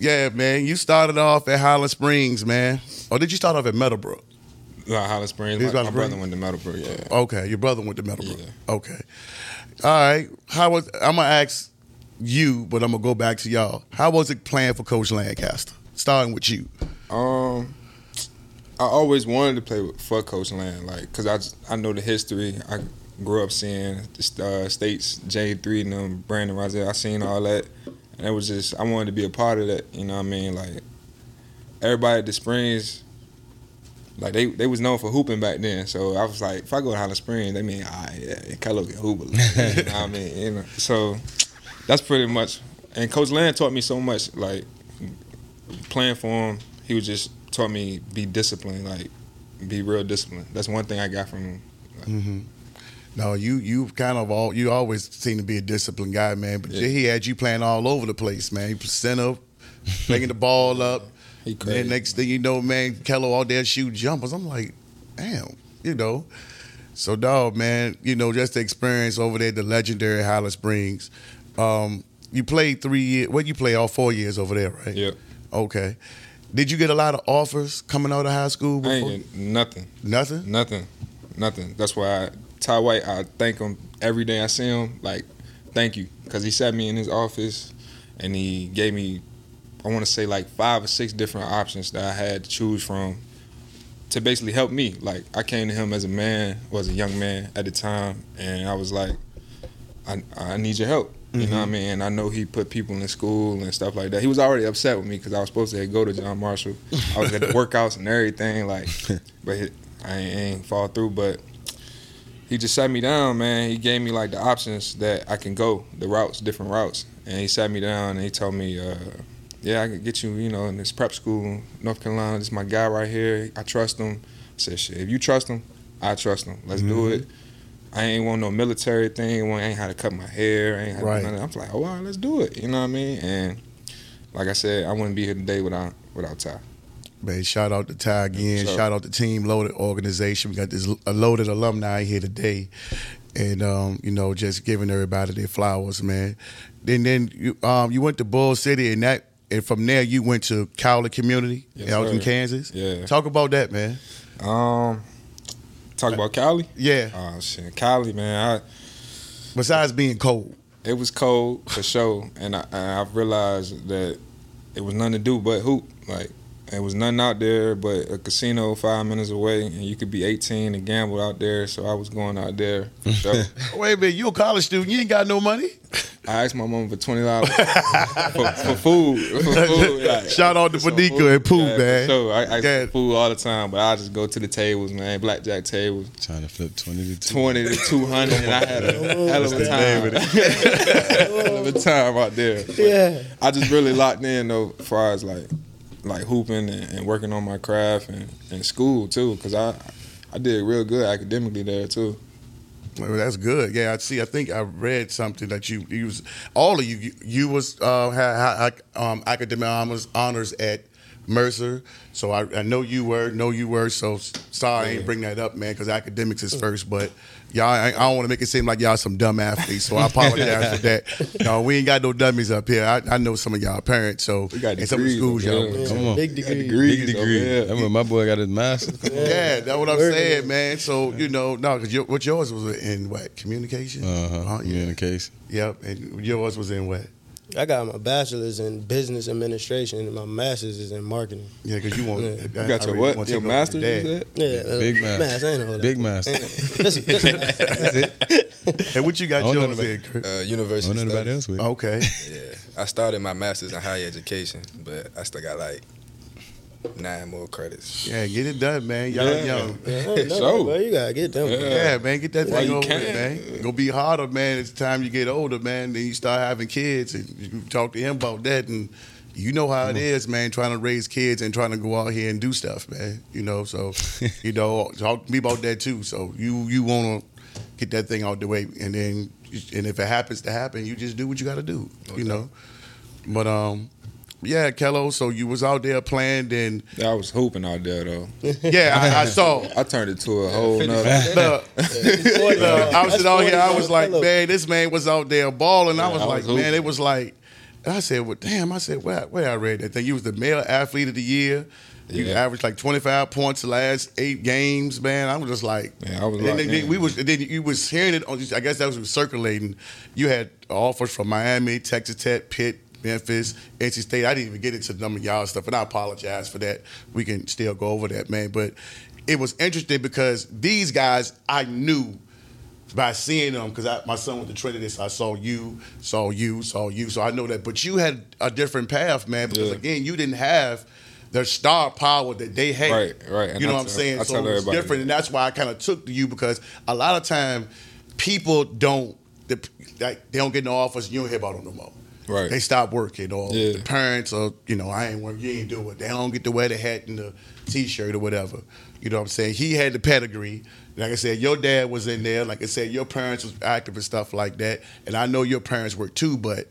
Yeah, man. You started off at Highland Springs, man. Or did you start off at Meadowbrook? Like Hollis Springs. My, my brother went to Meadowbrook. Yeah. Okay, your brother went to Meadowbrook. Yeah. Okay. All right. How was I'm gonna ask you, but I'm gonna go back to y'all. How was it playing for Coach Lancaster? Starting with you. Um, I always wanted to play with, for Coach Land, like, cause I just, I know the history. I grew up seeing the uh, states J three and them Brandon Roselle. I seen all that, and it was just I wanted to be a part of that. You know what I mean? Like everybody at the Springs, like they they was known for hooping back then. So I was like, if I go to Highland Springs, they mean, ah, yeah, Kylo can hoop. you know what I mean? You know, so that's pretty much. And Coach Land taught me so much, like playing for him. He was just taught me be disciplined, like be real disciplined. That's one thing I got from him. Mm-hmm. No, you you kind of all you always seem to be a disciplined guy, man. But Yeah. he had you playing all over the place, man. You center, bringing the ball up. He crazy. And next thing you know, man, Kello all there shooting jumpers. I'm like, damn, you know. So, dog, man, you know, just the experience over there, at the legendary Hollis Springs. Um, you played three years. Well, you play all four years over there, right? Yep. Okay. Did you get a lot of offers coming out of high school? I ain't nothing, Nothing. nothing, nothing. That's why I, Ty White, I thank him every day I see him. Like, thank you, because he sat me in his office and he gave me, I want to say like five or six different options that I had to choose from. to basically help me. Like I came to him as a man, was a young man at the time, and I was like, I I need your help. You know what I mm-hmm. mean? And I know he put people in school and stuff like that. He was already upset with me because I was supposed to go to John Marshall. I was at the workouts and everything, like, but I ain't, ain't fall through. But he just sat me down, man. He gave me like the options that I can go, the routes, different routes, and he sat me down and he told me, uh, "Yeah, I can get you, you know, in this prep school, North Carolina. This is my guy right here. I trust him." I said, "Shit, if you trust him, I trust him. Let's do it." I ain't want no military thing. I ain't how to cut my hair. I ain't how Right. to, I'm like, oh, all right, let's do it. You know what I mean? And like I said, I wouldn't be here today without without Ty. Man, shout out to Ty again. So- Shout out to Team Loaded organization. We got this loaded alumni here today, and um, you know, just giving everybody their flowers, man. Then then you um you went to Bull City, and that and from there you went to Cowley Community Yes, out in. Kansas. Yeah. talk about that, man. Um, talk about Cowley. Yeah, Oh shit, Cowley, man. I, besides being cold. it was cold for sure, and I, and I realized that it was nothing to do but hoop. Like it was nothing out there but a casino five minutes away, and you could be 18 and gamble out there. So I was going out there. For sure. Wait a minute, you a college student? You ain't got no money. I asked my mom for twenty dollars for, for food. For food like, Shout out to some Bonica food. and Pooh, Yeah, man. sure. I ask Yeah. for food all the time, but I just go to the tables, man, blackjack tables, Trying to flip twenty to two. twenty to two hundred, and I had a oh, hell of a time. hell of a time out there. But Yeah. I just really locked in though, as far as like like hooping and, and working on my craft and, and school too, because I I did real good academically there too. Well, that's good. Yeah, I see. I think I read something that you you was all of you you, you was uh, had, had um, academic honors honors at Mercer. So I, I know you were, know you were. So sorry I ain't bring that up, man, because academics is first. But y'all, I, I don't want to make it seem like y'all some dumb athletes. So I apologize for that. No, we ain't got no dummies up here. I, I know some of y'all parents. So We got and some of the schools y'all there. Yeah. Come on. Big degree. Big Degrees over degree. there. I remember my boy got his master's. Yeah, that's what I'm saying, man. So you know, no, because your, what yours was in what communication? Uh huh. Oh, yeah. Communication. Yep, and yours was in what? I got my bachelor's in business administration and my master's is in marketing. Yeah, because you want. Yeah. I- You I got your really what? Your to go with master's? your You Yeah, uh, Big man. Mass, I ain't know that. Big master. Just, just, That's it. And what you got I yours about- in, Chris? Uh, I university don't know anybody else with. Okay. Yeah, I started my master's in higher education, but I still got like nine more credits. Yeah, get it done, man. Y'all Yeah. young. yeah, I don't know, So- bro, you gotta get them. Yeah. Yeah, man, get that While thing you over with, man. It's gonna be harder, man. It's time you get older, man. Then you start having kids, and you talk to him about that, and you know how it is, man. Trying to raise kids and trying to go out here and do stuff, man. You know, so you know, talk to me about that too. So you you want to get that thing out the way, and then and if it happens to happen, you just do what you got to do. You know, but um. Yeah, Kello. So you was out there playing, and I was hooping out there though. yeah, I, I saw. I turned it to a whole nother. Look, Look, I was sitting out here. I was like, fellow. man, this man was out there balling. I was I like, was man, it was like. and I said, well, damn. I said, where, where I read that thing? You was the male athlete of the year. You Yeah. averaged like twenty five points the last eight games, man. I was just like, man, I was and then, then in. we was then you was hearing it on. I guess that was circulating. You had offers from Miami, Texas Tech, Pitt. Memphis, NC State. I didn't even get into of y'all stuff, and I apologize for that. We can still go over that, man. But it was interesting because these guys I knew by seeing them because my son went to Trinity, so I saw you, saw you, saw you, so I know that. But you had a different path, man, because Yeah. again, you didn't have the star power that they had. Right, right. And You know I what I'm saying? I so tell it was different, and that's why I kind of took to you because a lot of time people don't the, like, they don't get no offers. You don't hear about them no more. Right. They stop working, or Yeah. the parents, or you know, I ain't work, you ain't do it. They don't get to wear the hat and the t-shirt or whatever. You know what I'm saying? He had the pedigree. Like I said, your dad was in there. Like I said, your parents was active and stuff like that. And I know your parents were too. But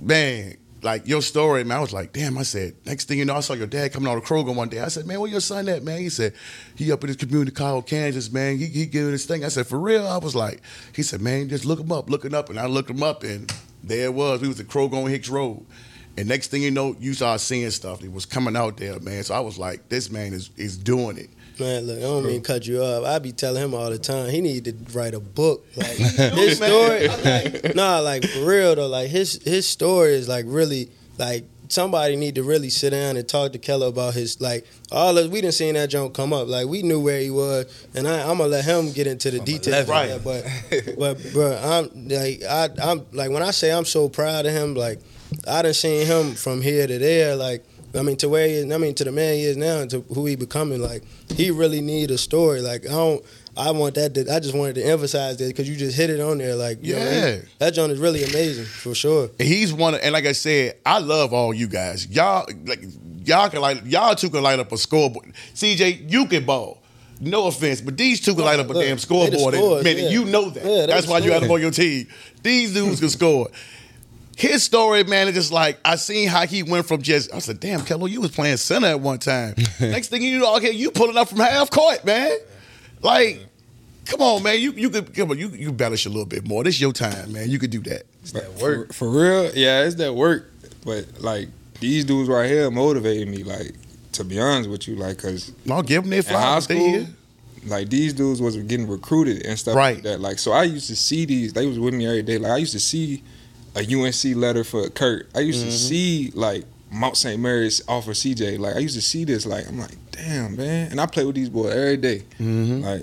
man, like your story, man, I was like, damn. I said, next thing you know, I saw your dad coming out of Kroger one day. I said, man, where your son at, man? He said, he up in this community college, Kansas, man. He, he giving this thing. I said, for real? I was like, he said, man, just look him up, looking up, and I looked him up, and there it was. We was at Kroger on Hicks Road. And next thing you know, you started seeing stuff. It was coming out there, man. So I was like, this man is is doing it. Man, look, I don't mean to cut you off. I be telling him all the time he need to write a book. Like do, his story, like, nah, like for real though. Like his his story is like really like somebody need to really sit down and talk to Kello about his like all of we didn't seen that joint come up. Like we knew where he was, and I, I'm gonna let him get into the details. of Right. that, But but bro, I'm like I I'm like when I say I'm so proud of him, like I done seen him from here to there, like. I mean, to where he is, I mean, to the man he is now, and to who he becoming. Like, he really need a story. Like, I don't, I want that. To, I just wanted to emphasize that because you just hit it on there. Like, yo, Yeah. that joint is really amazing for sure. He's one, of, and like I said, I love all you guys. Y'all, like y'all can like y'all two can light up a scoreboard. CJ, you can ball. No offense, but these two can light up a Look, damn they the scoreboard. scorers, Man, yeah. you know that. Yeah, That's the why you had them on your team. These dudes can score. His story, man, is just like I seen how he went from just. I said, "Damn, Kello, you was playing center at one time. Next thing you know, okay, you pulling up from half court, man. Like, come on, man, you you could come on, you you embellish a little bit more. This your time, man. You could do that. But For, for real, yeah, it's that work. But like these dudes right here motivated me. Like to be honest with you, like because I'll give them their flowers. School, like these dudes was getting recruited and stuff Right. like that. Like so, I used to see these. They was with me every day. Like I used to see a UNC letter for Curt. I used to see like Mount St. Mary's offer CJ. Like I used to see this. Like I'm like, damn man. And I play with these boys every day. Mm-hmm. Like.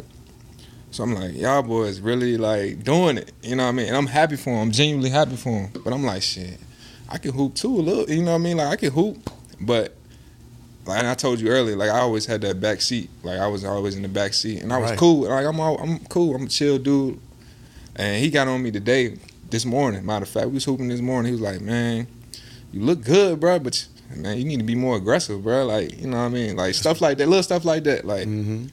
So I'm like, y'all boys really like doing it, you know what I mean? And I'm happy for them. I'm genuinely happy for them. But I'm like, shit, I can hoop too a little, you know what I mean? Like I can hoop, but like I told you earlier, like I always had that back seat. Like I was always in the back seat, and I was Right. cool. Like I'm, all, I'm cool. I'm a chill dude. And he got on me today, this morning. Matter of fact, we was hooping this morning. He was like, man, you look good, bro, but man, you need to be more aggressive, bro. Like you know what I mean? Like stuff like that, little stuff like that. Like Mm-hmm.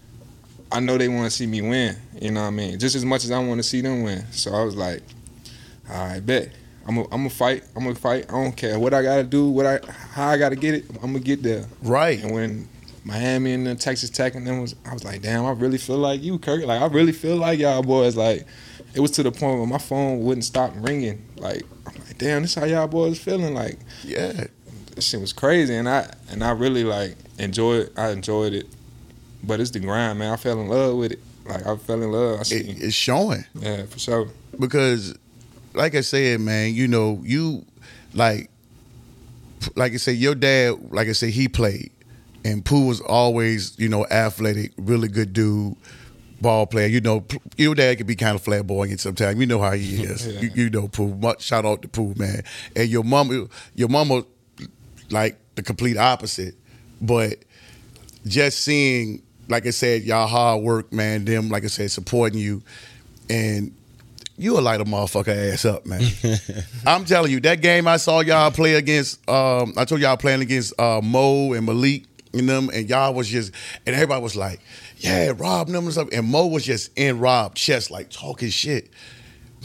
I know they want to see me win. You know what I mean? Just as much as I want to see them win. So I was like, all right, bet. I'm gonna I'm fight. I'm gonna fight. I don't care what I gotta do, what I how I gotta get it. I'm gonna get there. Right. And when Miami and the Texas Tech and them was, I was like, damn, I really feel like you, Curt. Like I really feel like y'all boys. Like it was to the point where my phone wouldn't stop ringing. Like I'm like, damn, this how y'all boys feeling. Like Yeah. this shit was crazy, and I and I really like enjoyed. I enjoyed it, but it's the grind, man. I fell in love with it. Like I fell in love. I It, it's showing. yeah, for sure. because like I said, man, you know, you like like I said, your dad, like I said, he played. And Pooh was always, you know, athletic, really good dude, ball player. You know, your dad could be kind of flamboyant sometimes. You know how he is. Yeah. you, you know, Pooh. Much shout out to Pooh, man. And your mama, your mama, like the complete opposite. But just seeing, like I said, y'all hard work, man. Them, like I said, supporting you, and you a light a motherfucker ass up, man. I'm telling you, that game I saw y'all play against, um, I told y'all playing against uh, Mo and Malik and them, and y'all was just, and everybody was like, yeah, Rob them and stuff, and Mo was just in Rob chest, like talking shit.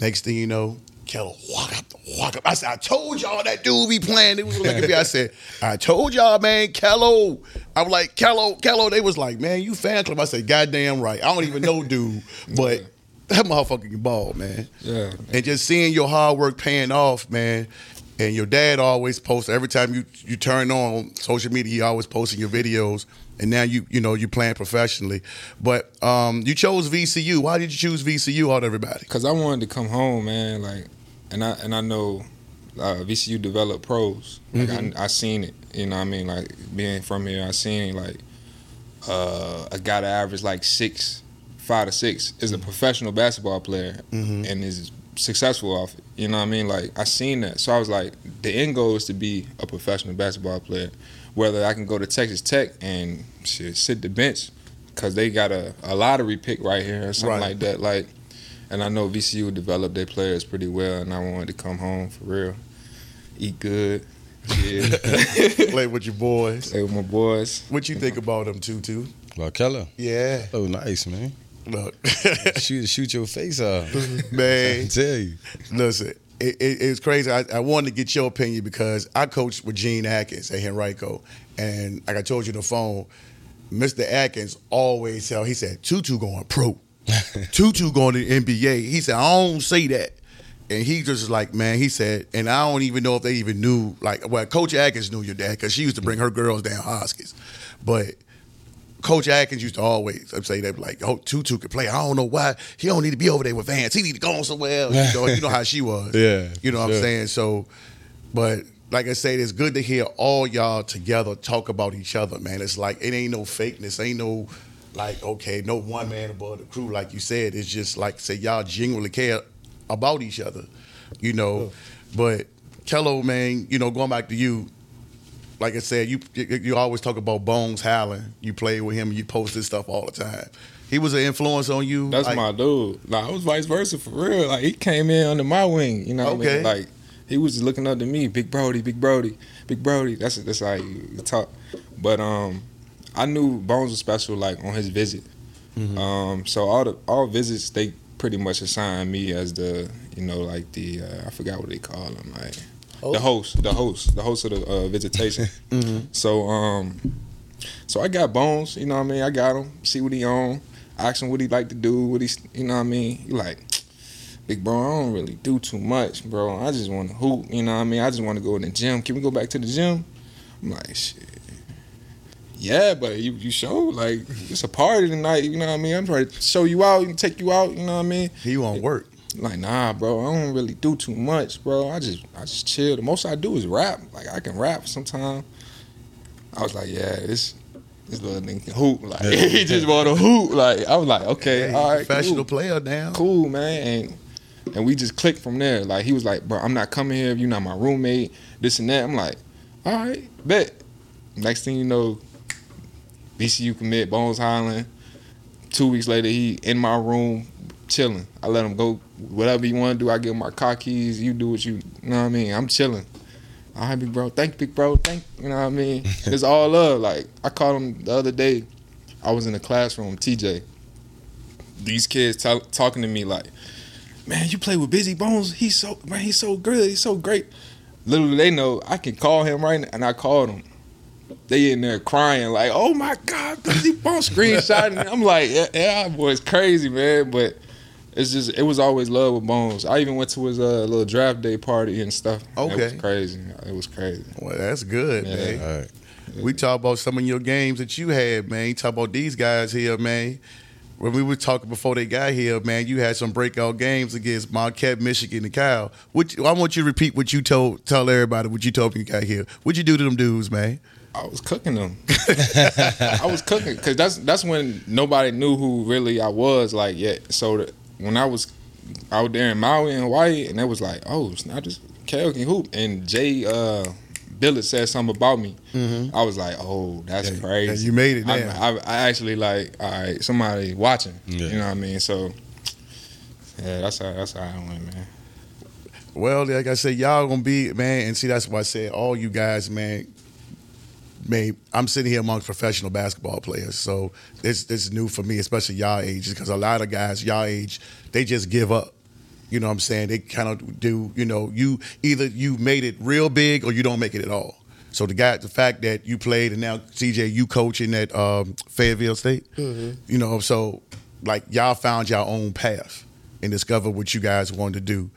Next thing you know, Kello walk up, walk up. I said, I told y'all that dude be playing. They was looking at me. I said, I told y'all, man, Kello. I was like, Kello, Kello. They was like, man, you fan club. I said, goddamn right. I don't even know dude, but that motherfucker can ball, man. Yeah. And just seeing your hard work paying off, man. And your dad always posts every time you you turn on social media, he always posting your videos. And now you you know you playing professionally, but um, you chose VCU. Why did you choose VCU out of everybody? Cause I wanted to come home, man. Like, and I and I know uh, VCU developed pros. Like I, I seen it. You know what I mean? Like being from here, I seen like uh, a guy that averaged like six, five to six is a professional basketball player and is successful off it. You know what I mean? Like I seen that, so I was like, the end goal is to be a professional basketball player. Whether I can go to Texas Tech and shit, sit the bench because they got a, a lottery pick right here or something Right. like that. Like, and I know VCU developed their players pretty well, and I wanted to come home for real, eat good, yeah, Play with your boys. play with my boys. What you think about them, Tutu? About Kello. Yeah, Oh, nice, man. look, Shoot, shoot your face off. Man. I man. tell you. Listen, it, it, it's crazy. I, I wanted to get your opinion because I coached with Gene Atkins at Henrico, and like I told you on the phone, Mr. Atkins always tell. He said Tutu going pro, Tutu going to the NBA. He said I don't say that, and he just was like, man. He said, and I don't even know if they even knew. Like, well, Coach Atkins knew your dad because she used to bring her girls down Hoskins, but. Coach Atkins used to always say that like, "Oh, Tutu could play. I don't know why he don't need to be over there with Vance. He need to go on somewhere else." You know, you know how she was. Yeah, you know what I'm saying. So, but like I said, it's good to hear all y'all together talk about each other, man. It's like it ain't no fakeness, ain't no like okay, no one man above the crew, like you said. It's just like say y'all genuinely care about each other, you know. But Kello, man, you know, going back to you, like I said, you you always talk about Bones Hyland. You played with him, you post posted stuff all the time. He was an influence on you. That's like- my dude. Like I was vice versa for real. Like he came in under my wing. You know what I Okay. mean? Like he was looking up to me, Big Brody, Big Brody, Big Brody. That's that's how you talk. But um, I knew Bones was special like on his visit. Mm-hmm. Um, so all the all visits they pretty much assigned me as the you know like the uh, I forgot what they call him like the host, the host, the host of the uh, visitation. Mm-hmm. So um, so I got Bones. You know what I mean? I got him. See what he on. Ask him what he like to do. What he, you know what I mean? He like, big bro. I don't really do too much, bro. I just want to hoop. You know what I mean? I just want to go in the gym. Can we go back to the gym? I'm like, shit. Yeah, but you you show like it's a party tonight. You know what I mean? I'm trying to show you out and take you out. You know what I mean? he won't work. Like, nah, bro, I don't really do too much, bro. I just I just chill. The most I do is rap. Like I can rap sometimes. I was like, yeah, this this little nigga can hoop. Like he just want to hoop. Like I was like, okay, Hey, all right, professional cool, player now. cool, man. And and we just clicked from there. Like he was like, bro, I'm not coming here if you're not my roommate. This and that. I'm like, all right, bet. Next thing you know, VCU commit Bones Hyland. Two weeks later, he in my room chilling. I let him go whatever you want to do. I give him my car keys. You do what you, you know what I mean. I'm chilling. All right, big bro. Thank you, big bro. Thank you know what I mean. it's all love. Like I called him the other day. I was in the classroom, TJ. These kids tell talking to me like, man, you play with Busy Bones. He's so man, he's so good. He's so great. Little do they know I can call him right now, and I called him. They in there crying like, "Oh my God, Busy Bones!" Screenshotting. it. I'm like, "Yeah, yeah, boy, it's crazy, man." But it's just, it was always love with Bones. I even went to his uh, little draft day party and stuff. it was Okay. crazy. It was crazy. Well, that's good, Yeah. man. All right. We talk about some of your games that you had, man. You talk about these guys here, man. When we were talking before they got here, man, you had some breakout games against Marquette, Michigan, and Cal. Which I want you to repeat what you told tell everybody what you told me you got here. What'd you do to them dudes, man? I was cooking them. I was cooking because that's that's when nobody knew who really I was like yet. So that when I was out there in Maui and Hawaii, and it was like, oh, it's not just Kel can hoop. And Jay uh, Bilas said something about me. I was like, oh, that's Yeah, crazy. you made it I. I, I actually like, all right, somebody watching. Yeah. You know what I mean? So yeah, that's how that's how I went, man. Well, like I said, y'all gonna be man, and see that's why I said all you guys, man. Man, I'm sitting here amongst professional basketball players, so this this is new for me, especially y'all age, because a lot of guys y'all age they just give up. You know what I'm saying? They kind of do. You know, you either you made it real big or you don't make it at all. So the guy, the fact that you played and now CJ, you coaching at um, Fayetteville State, you know, so like y'all found your own path and discovered what you guys wanted to do.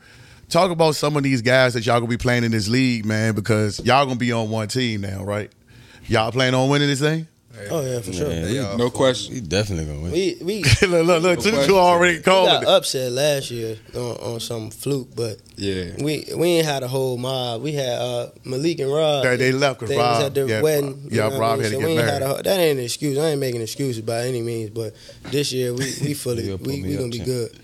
Talk about some of these guys that y'all gonna be playing in this league, man, because y'all gonna be on one team now, right? Y'all planning on winning this thing? Oh yeah, for sure. Man, They No for- question. he definitely gonna win. We we look, look, look, two, two already We called got it. upset last year on, on some fluke, but Yeah. we we ain't had a whole mob. We had uh, Malik and Rob. They- they left 'cause They was Rob- at the yeah, wedding. yeah, you know Rob I mean? had to get we had married. a, that ain't an excuse. I ain't making excuses by any means, but this year we we fully we, we gonna be champ. good.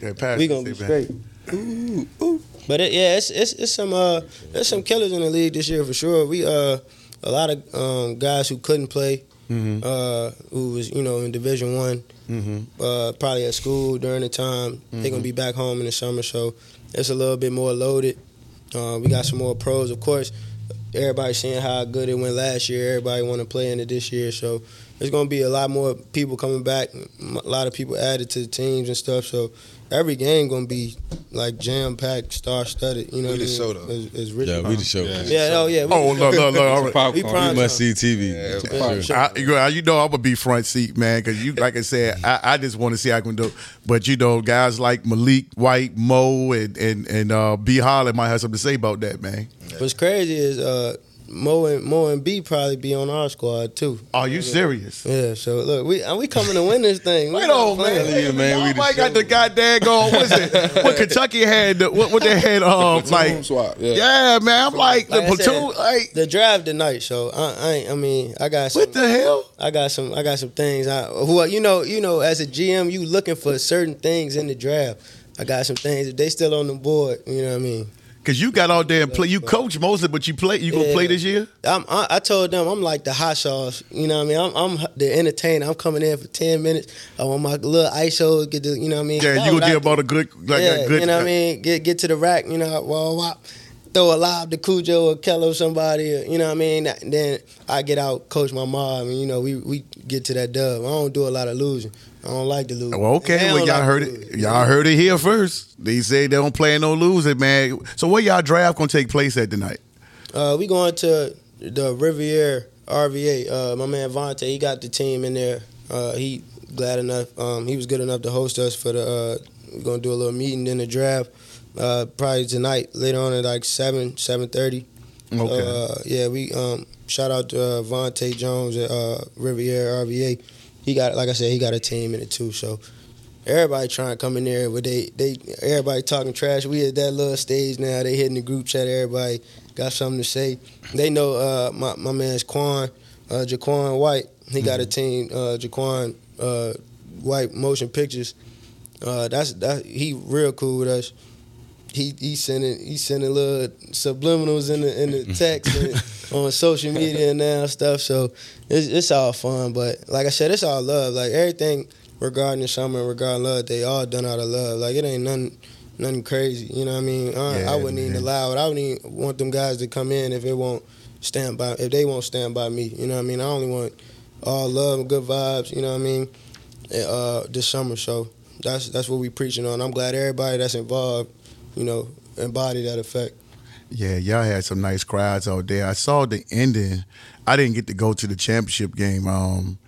Yeah, pass We it, gonna be say, man. straight. Ooh, ooh. But it, yeah, it's, it's it's some uh there's some killers in the league this year for sure. We uh a lot of um, guys who couldn't play, Mhm. uh, who was you know in Division One, Mhm. uh, probably at school during the time. They're Mm-hmm. gonna be back home in the summer, so it's a little bit more loaded. Uh, we got some more pros, of course. Everybody seeing how good it went last year. Everybody want to play in it this year, so there's gonna be a lot more people coming back. A lot of people added to the teams and stuff. So every game gonna be like jam packed, star studded. You know, We what I the mean? show, though. It's, it's rich. Yeah, we the show. Yeah. Yeah, oh yeah. we- Oh, all right. Popcorn. We must see TV. Yeah, yeah, sure. sure. I, you know, you know I'm gonna be front seat, man, because you, like I said, I, I just want to see how I can do. But you know, guys like Malik White, Mo, and and and uh, B Holland might have something to say about that, man. What's crazy is uh, Mo and Mo and B probably be on our squad too. Are you serious? Yeah, so look, we and we coming to win this thing. We Wait not on, man. playing. Yeah, man, we Y'all the might got the goddamn going. What's it? What Kentucky had? the- What what they had? Um, Platoon like swap. Yeah. yeah, man. I'm like the Like I said, platoon. Like The draft tonight, so I, I ain't. I mean, I got some. what the hell? I got some. I got some things. I well, you know, you know, as a GM, you looking for certain things in the draft. I got some things. If they still on the board, you know what I mean. Cause you got out there and play. You coach mostly, but you play. You gonna Yeah. play this year? I'm, I, I told them I'm like the hot sauce. You know what I mean? I'm, I'm the entertainer. I'm coming in for ten minutes. I want my little ISO. Get the, you know what I mean? Yeah, you gonna do. about a good, like yeah, a good. you know what I uh, mean? Get get to the rack, you know, wah, wah, throw a lob to Cujo or Kello somebody, or, you know what I mean? Then I get out, coach my mom, and you know, we we get to that dub. I don't do a lot of losing. I don't like to lose. Well, okay. Well, y'all like heard it. Y'all heard it here first. They say they don't play no losing, man. So where y'all draft gonna take place at tonight? Uh, we going to the Riviera RVA. Uh, my man Vontae, he got the team in there. Uh, he glad enough. Um, he was good enough to host us for the. Uh, we're gonna do a little meeting in the draft. Uh, probably tonight, later on at like seven, seven thirty. Okay. Uh, yeah, we um, shout out to uh, Vontae Jones at uh, Riviera RVA. He got, like I said, he got a team in it too. So everybody trying to come in there, but they, they, everybody talking trash. We at that little stage now. They hitting the group chat. Everybody got something to say. They know uh, my my man's Quan, uh, Jaquan White. He got a team. Uh, Jaquan uh, White Motion Pictures. Uh, that's that. He real cool with us. He he sending he sending little subliminals in the in the text and on social media and now stuff. So it's it's all fun. But like I said, it's all love. Like everything regarding the summer, regarding love, they all done out of love. Like it ain't nothing nothing crazy. You know what I mean? I, Yeah, I wouldn't even allow it. I wouldn't even want them guys to come in if it won't stand by if they won't stand by me. You know what I mean? I only want all love and good vibes. You know what I mean? Uh, this summer, so that's that's what we preaching on. I'm glad everybody that's involved, you know, embody that effect. Yeah, y'all had some nice crowds out there. I saw the ending. I didn't get to go to the championship game. Um,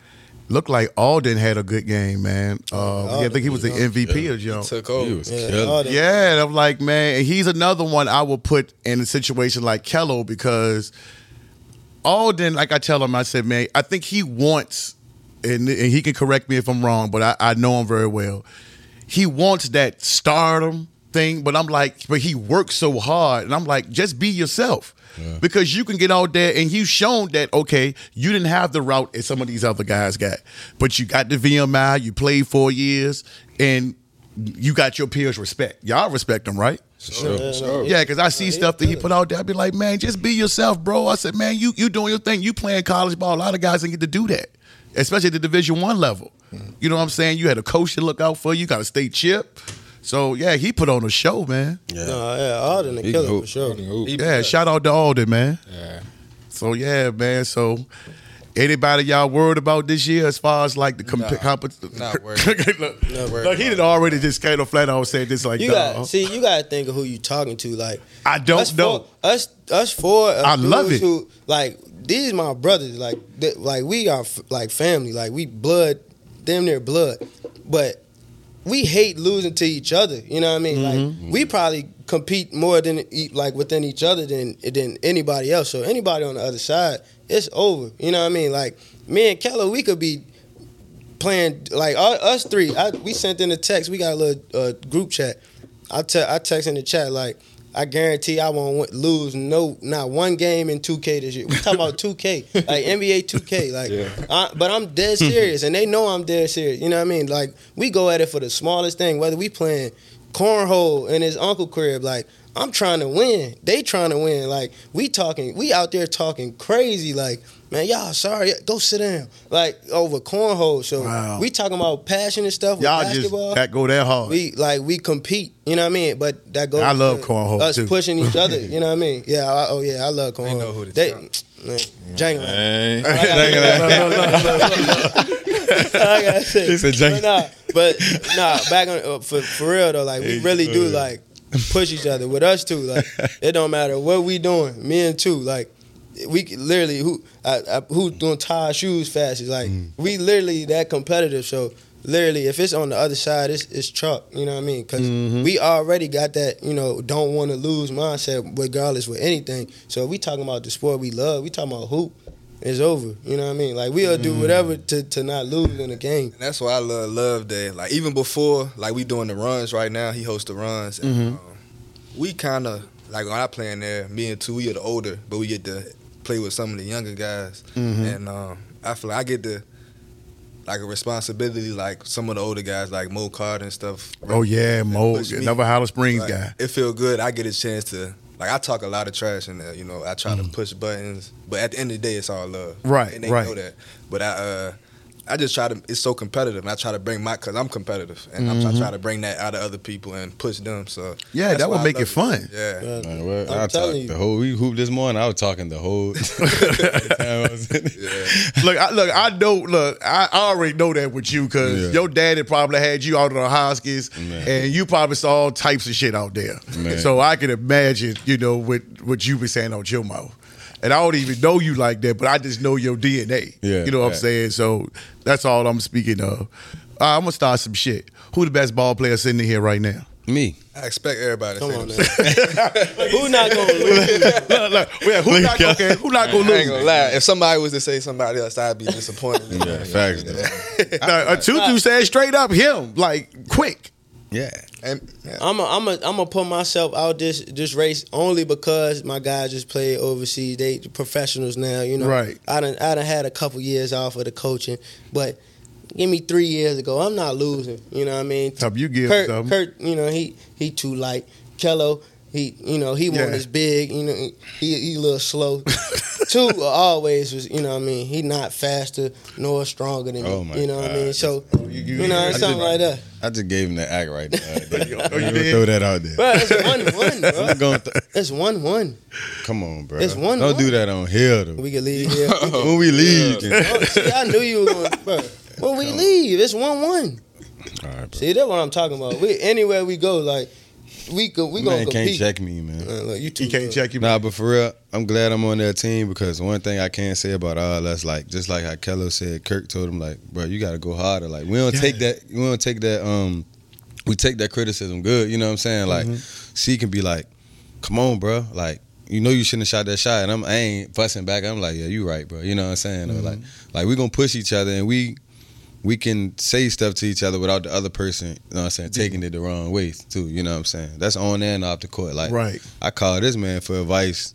looked like Alden had a good game, man. Uh, yeah, I think he was the MVP of Joe. Took He was Yeah, killing. Yeah, and I'm like, man, he's another one I would put in a situation like Kello because Alden, like I tell him, I said, man, I think he wants, and, and he can correct me if I'm wrong, but I, I know him very well. He wants that stardom thing, but I'm like, but he works so hard, and I'm like, just be yourself. Because you can get out there and you've shown that okay, you didn't have the route that some of these other guys got, but you got the VMI, you played four years, and you got your peers respect. Y'all respect them, right? Sure. Yeah, no, Yeah, because I see he stuff that he put out there. I'd be like, man, just be yourself, bro. I said, man, you you doing your thing. You playing college ball. A lot of guys didn't get to do that, especially at the Division One level. Mm. You know what I'm saying? You had a coach to look out for. You got a state chip. So yeah, he put on a show, man. Yeah. No, yeah, Alden the killer for sure. Yeah, shout out to Alden, man. Yeah. So yeah, man. So anybody y'all worried about this year as far as like the comp- Nah, compet- not worried. look, Not worried look, he did already just kind of flat out said this like, You nah. got see, you got to think of who you talking to. Like I don't us know. Four, us us four. uh, I love it. Who like these my brothers. Like th- like we are f- like family. Like we blood, damn near blood. But we hate losing to each other. You know what I mean? Mm-hmm. Like we probably compete more than like within each other than than anybody else. So anybody on the other side, it's over. You know what I mean? Like me and Kello, we could be playing like us three. I, we sent in a text. We got a little uh, group chat. I te- I text in the chat like I guarantee I won't lose no not one game in 2K this year. We talking about 2K like NBA 2K like. Yeah. I, but I'm dead serious, and they know I'm dead serious. You know what I mean? Like we go at it for the smallest thing, whether we playing cornhole in his uncle crib. Like I'm trying to win, they trying to win. Like we talking, we out there talking crazy. Like man, y'all sorry, go sit down. Like over cornhole. So Wow. we talking about passionate stuff Y'all just basketball. that go that hard. we like we compete. You know what I mean? But that goes. I love to cornhole, Us too. pushing each other. You know what I mean? Yeah. I, oh yeah, I love cornhole. They know who to they, tell. man, Django. Hey. I gotta say. He said Django. But nah, but nah, back on uh, for for real though, like we really do like push each other with us too. Like it don't matter what we doing, me and two, like we literally who I, I, who doing tie shoes fastest. Like we literally that competitive. So literally, if it's on the other side, it's it's truck. You know what I mean? Because Mm-hmm. we already got that, you know, don't want to lose mindset, regardless with anything. So if we talking about the sport we love, we talking about hoop. It's over. You know what I mean? Like we'll Mm. do whatever to, to not lose in the game. And that's why I love Loveday. Like even before, like we doing the runs right now. He hosts the runs. And, Mhm. um, we kind of like when I play in there. Me and two, we are the older, but we get to play with some of the younger guys. Mhm. And um, I feel like I get the like a responsibility, like some of the older guys, like Mo Carter and stuff. Oh yeah, Mo, another Highland Springs Like, guy. It feel good. I get a chance to like I talk a lot of trash in there. You know, I try Mm. to push buttons, but at the end of the day, it's all love. Right, and they right. know that. But I, uh, I just try to. It's so competitive, and I try to bring my because I'm competitive, and I'm try, try to bring that out of other people and push them. So Mm-hmm. Yeah, that would make it fun. Yeah. Uh, Man, what? I'm I telling you. the whole we hooped this morning. I was talking the whole time I was in it. look, I, look, I know. Look, I I already know that with you because Yeah. your daddy probably had you out of the Huskies, Man. and you probably saw all types of shit out there. Man. So I can imagine, you know, what what you be saying out your mouth. And I don't even know you like that, but I just know your DNA. Yeah, you know what I'm saying. So that's all I'm speaking of. Uh, I'm gonna start some shit. Who the best ball player sitting in here right now? Me. I expect everybody. to Come say on, that. man. Who not gonna lose? look, look, yeah, who not gonna, okay, who not gonna I ain't lose? gonna lie. If somebody was to say somebody else, I'd be disappointed. Yeah, facts though. Uh, uh, Tutu said straight up him, like quick. Yeah. And, yeah. I'm a, I'm a, I'm gonna put myself out this this race only because my guys just played overseas. They professionals now, you know. Right. I done I done had a couple years off of the coaching, but give me three years ago, I'm not losing. You know what I mean? Top you give Curt, something. Curt, you know he he too light. Kello, he you know he Yeah. wasn't as big. You know he he a little slow. Two always was you know what I mean he not faster nor stronger than Oh, me. my You know what I mean? So oh, You- you, you- know I it's something like that. I just gave him the act right there. Oh, you Let me did? throw that out there. Bro, it's one one, bro. I'm th- It's one one. come on, bro. It's one- Don't do that on here though. We can leave here. when we leave, Oh, see, I knew you were going, bro. When we leave, it's one one. all right, bro. See, that's what I'm talking about. We anywhere we go, like we go, we gonna man can't check me, man. Uh, look, you too He can't good. check you. Nah, but for real, I'm glad I'm on that team because one thing I can't say about all us, like just like how Kello said, Curt told him, like, bro, you got to go harder. Like we don't take that, we don't take that, um, we take that criticism good. You know what I'm saying? Like, C can be like, come on, bro, like. You know you shouldn't have shot that shot, and I'm I ain't fussing back. I'm like, yeah, you right, bro. You know what I'm saying? Or like, like we gonna push each other, and we we can say stuff to each other without the other person, you know what I'm saying, taking it the wrong way too. You know what I'm saying? That's on and off the court. Like, Right. I call this man for advice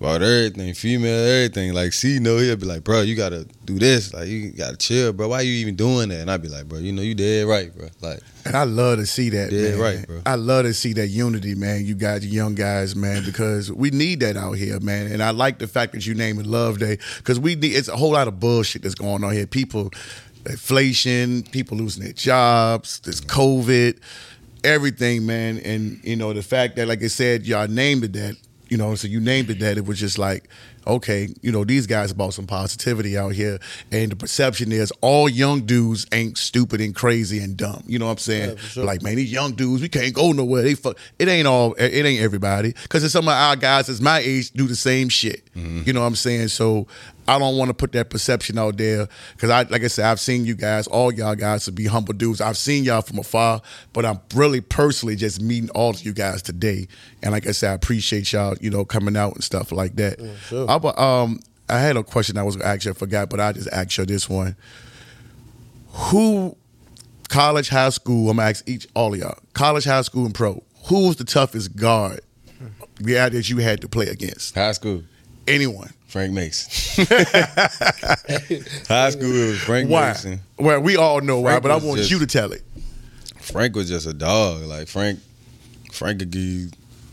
about everything, female, everything. Like, see, no, he'll be like, bro, you gotta do this. Like, you gotta chill, bro. Why you even doing that? And I'd be like, bro, you know, you dead right, bro. Like, And I love to see that, Yeah, man. right, bro. I love to see that unity, man. You guys, young guys, man, because we need that out here, man. And I like the fact that you name it Loveday because we need. It's a whole lot of bullshit that's going on here. People, inflation, people losing their jobs, this COVID, everything, man. And you know the fact that, like I said, y'all named it that. You know, so you named it that. It was just like, okay, you know, these guys about some positivity out here, and the perception is all young dudes ain't stupid and crazy and dumb. You know what I'm saying? Yeah, sure. Like, man, these young dudes, we can't go nowhere. They fuck. It ain't all. It ain't everybody. Because some of our guys that's my age do the same shit. Mm-hmm. You know what I'm saying? So I don't want to put that perception out there. Because I, like I said, I've seen you guys, all y'all guys, to be humble dudes. I've seen y'all from afar, but I'm really personally just meeting all of you guys today. And like I said, I appreciate y'all, you know, coming out and stuff like that. sure. I, um, I had a question I was gonna ask you, I forgot, but I just asked you this one. Who college, high school, I'm gonna ask each all of y'all, college, high school, and pro, who was the toughest guard yeah, that you had to play against? high school, Anyone. Frank Mason. high school, it was Frank Why? Mason. Well, we all know why, but I want just- you to tell it. Frank was just a dog. Like Frank, Frank could give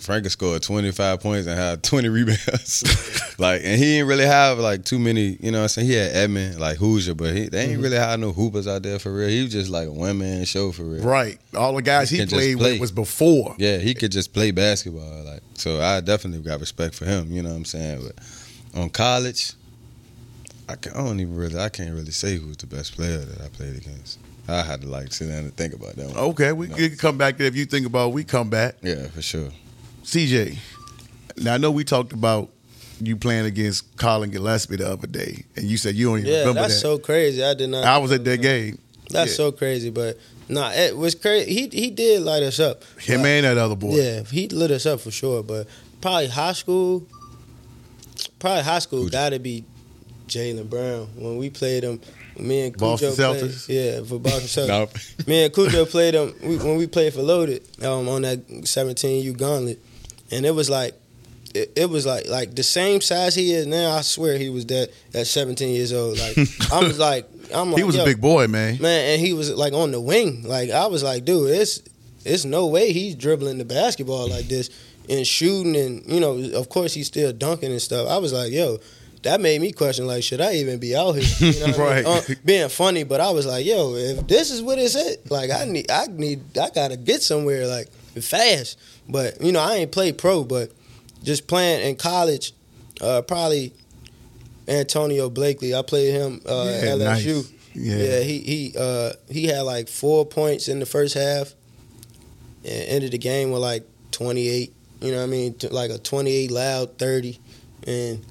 you, scored 25 points and had 20 rebounds. like, and he didn't really have like too many. You know, what I'm saying he had Edmond, like Hoosier, but he they Mm-hmm. ain't really have no hoopers out there for real. He was just like a one man show for real. Right. All the guys he just played play. with was before. Yeah, he could just play basketball. Like, so I definitely got respect for him. You know what I'm saying? But on college, I, can, I don't even really, I can't really say who's the best player that I played against. I had to like sit down and think about that one. Okay, we No. can come back there. If you think about it, we come back. Yeah, for sure. CJ, now I know we talked about you playing against Collin Gillespie the other day, and you said you don't even Yeah, remember that's that. so crazy. I did not. I was at that game. That's Yeah. so crazy, but nah, it was crazy. He he did light us up. Him But- and that other boy. Yeah, he lit us up for sure. But probably high school, probably high school Cujo. got to be Jaylen Brown. When we played him, me and Boston Cujo played- Celtics? yeah, for Boston Celtics. No. Me and Cujo played him we, when we played for Loaded um, on that 17U gauntlet, and it was like. It, it was like like the same size he is now. I swear he was that at 17 years old. Like I was like I'm like He was a big boy, man. man, and he was like on the wing. Like I was like, dude, it's it's no way he's dribbling the basketball like this and shooting, and you know, of course he's still dunking and stuff. I was like, yo, that made me question like, should I even be out here? You know what I mean? Right. Uh, being funny, but I was like, yo, if this is what it's at, like I need, I need, I gotta get somewhere like fast. But you know, I ain't played pro, but just playing in college, uh, probably Antonio Blakeney. I played him uh, Yeah, at LSU. nice. Yeah. Yeah, he he uh, he had like four points in the first half, and ended the game with like twenty eight. You know what I mean? Like a twenty eight loud thirty, and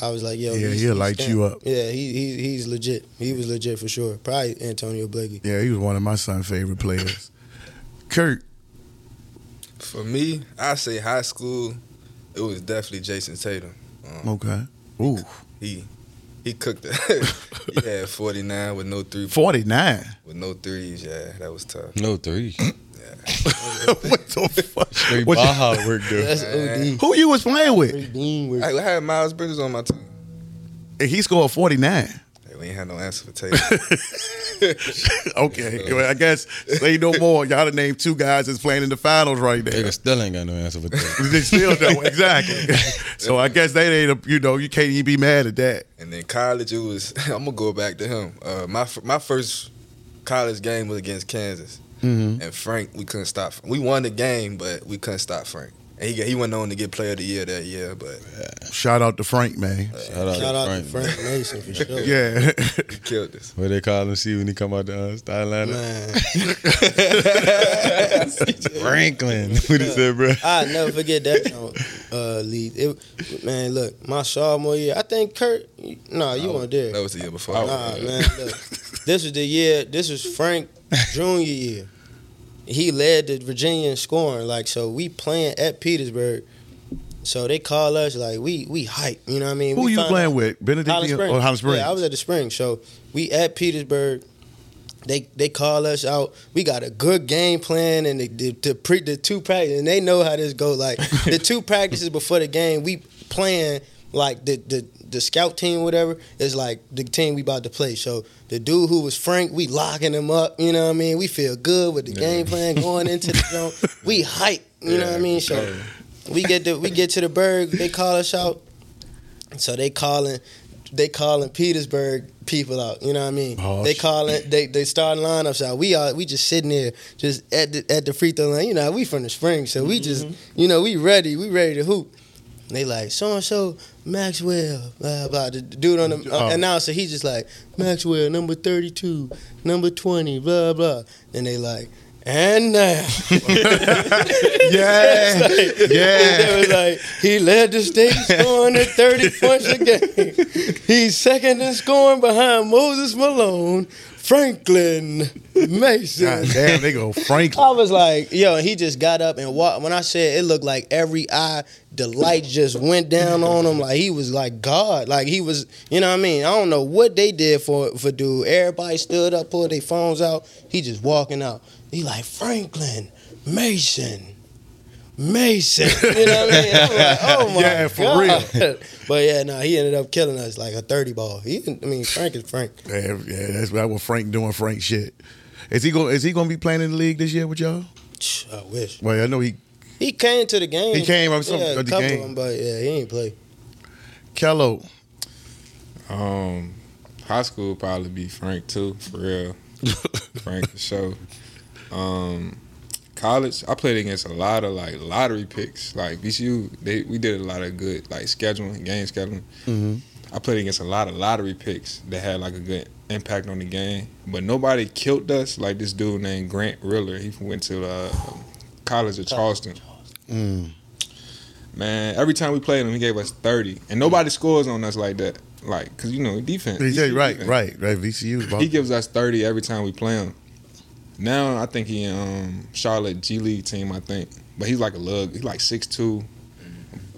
I was like, yo, Yeah, he'll light you up. Yeah, he, he he's legit. He was legit for sure. Probably Antonio Blakeney. Yeah, he was one of my son's favorite players. Curt, For me, I say high school. It was definitely Jayson Tatum. Um, okay. Ooh, he he cooked it. he had 49 with no three 49. with no threes. Yeah, that was tough. No three. what the fuck? Straight What you- Baja work though. That's OD. Who you was playing with? I I had Miles Bridges on my team. And he scored 49. Hey, we ain't had no answer for Tatum. okay. Well, I guess say no more. Y'all done named two guys that's playing in the finals right there. Nigga still ain't got no answer for that. They still don't. Exactly. so I guess they ain't, a, you know, you can't even be mad at that. And then college, it was. I'm gonna go back to him. Uh, my my first college game was against Kansas, Mm-hmm. and Frank. We couldn't stop. We won the game, but we couldn't stop Frank. And he got, he went on to get Player of the Year that year, but Shout out to Frank, man. Shout out, Shout out to to Frank. Frank Mason for sure. Yeah. he killed us. What they call him? See when he come out the uh, style lineup? Man, Franklin. What he said, bro? I never forget that song, uh, lead. It, man, look, my sophomore year, I think Curt. No, you weren't there. That was the year before. Nah, man, look, this was the year. This was Frank junior year. He led the Virginia in scoring. Like so, we playing at Petersburg. So they call us like we we hype. You know what I mean? Who we you playing with? Benedict Highland Springs. or Highland Springs? Yeah, I was at the spring. So we at Petersburg. They they call us out. We got a good game plan and the the, the, pre, the two practices and they know how this go. Like the two practices before the game, we playing like the the the scout team, whatever, is like the team we about to play. So the dude who was Frank, we locking him up. You know what I mean? We feel good with the game plan going into the zone. We hype. You know what I mean? So we get to we get to the Berg. They call us out. So they calling they calling Petersburg people out. You know what I mean? Oh, they calling they they starting lineups out. We are we just sitting there just at the at the free throw line. You know we from the spring, so we just mm-hmm. you know we ready. We ready to hoop. And they like so and so Maxwell blah blah. The dude on the uh, Oh. announcer he's just like Maxwell number thirty two number twenty blah blah. And they like. And now, yeah. it yeah. was like he led the state scoring at 30 points a game. He's second in scoring behind Moses Malone, Franklin Mason. God damn, they go Franklin. I was like, yo, and he just got up and walked. When I said it looked like every eye, the light just went down on him. Like he was like God. Like he was, you know what I mean? I don't know what they did for for dude. Everybody stood up, pulled their phones out. He just walking out. He like Franklin Mason. Mason, you know what I mean? I'm like, oh my Yeah, for God. But yeah, no, he ended up killing us like a thirty ball. He, I mean, Frank is Frank. Yeah, yeah, that's that what Frank doing Frank shit. Is he going? Is he going to be playing in the league this year with y'all? I wish Well, I know he. he came to the game. He came up some- yeah, at a the couple game. of them, but yeah, he ain't play. Kello. Um, high school probably be Frank too, for real. Frank for sure. Um, college, I played against a lot of like lottery picks. Like VCU, they we did a lot of good like scheduling, game scheduling. Mm-hmm. I played against a lot of lottery picks that had like a good impact on the game, but nobody killed us like this dude named Grant Riller. He went to uh, college at Charleston. Mm. Man, every time we played him, he gave us thirty, and nobody scores on us like that. like, cause you know defense. Yeah, right, defense. right, right. VCU's about He gives us thirty every time we play him. Now I think he in um, Charlotte G League team. I think, but he's like a lug. He's like six two.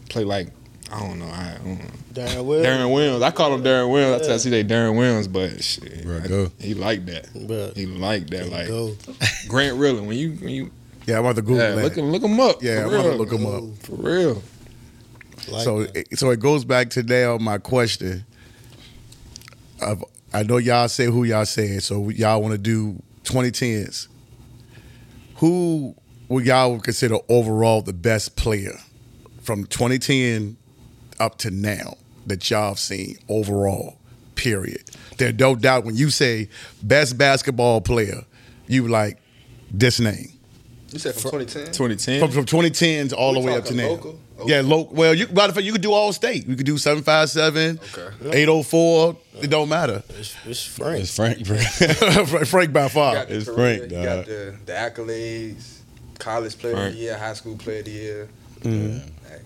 Play like I don't know. I don't know. Darren Will. Darren Williams. I call him Darren Williams. I tell Yeah. see they Darren Williams, but shit, Bro, I- he like that. Bruh. He like that. Like Go. Grant Rilling. When you when you yeah, I'm about to Google yeah, that. look him look him up. yeah, I'm about to look him up. for real. Like so, that. it, so it goes back to now my question. Of, I know y'all say who y'all saying, so y'all want to do 2010s. Who would y'all would consider overall the best player from 2010 up to now that y'all have seen overall? Period. There's no doubt when you say best basketball player, you like this name. You said from 2010? 2010. From, from 2010s all We the way up to talking now. Local? Yeah, local. Well, you matter of fact, you could do all state. You could do 757, Okay. 804. It don't matter. It's, it's Frank. It's Frank, bro. Frank by You far. got the It's career, Frank, You dog. got the, the accolades, college player of Frank. the year, high school player of the year. Mm-hmm. Hey,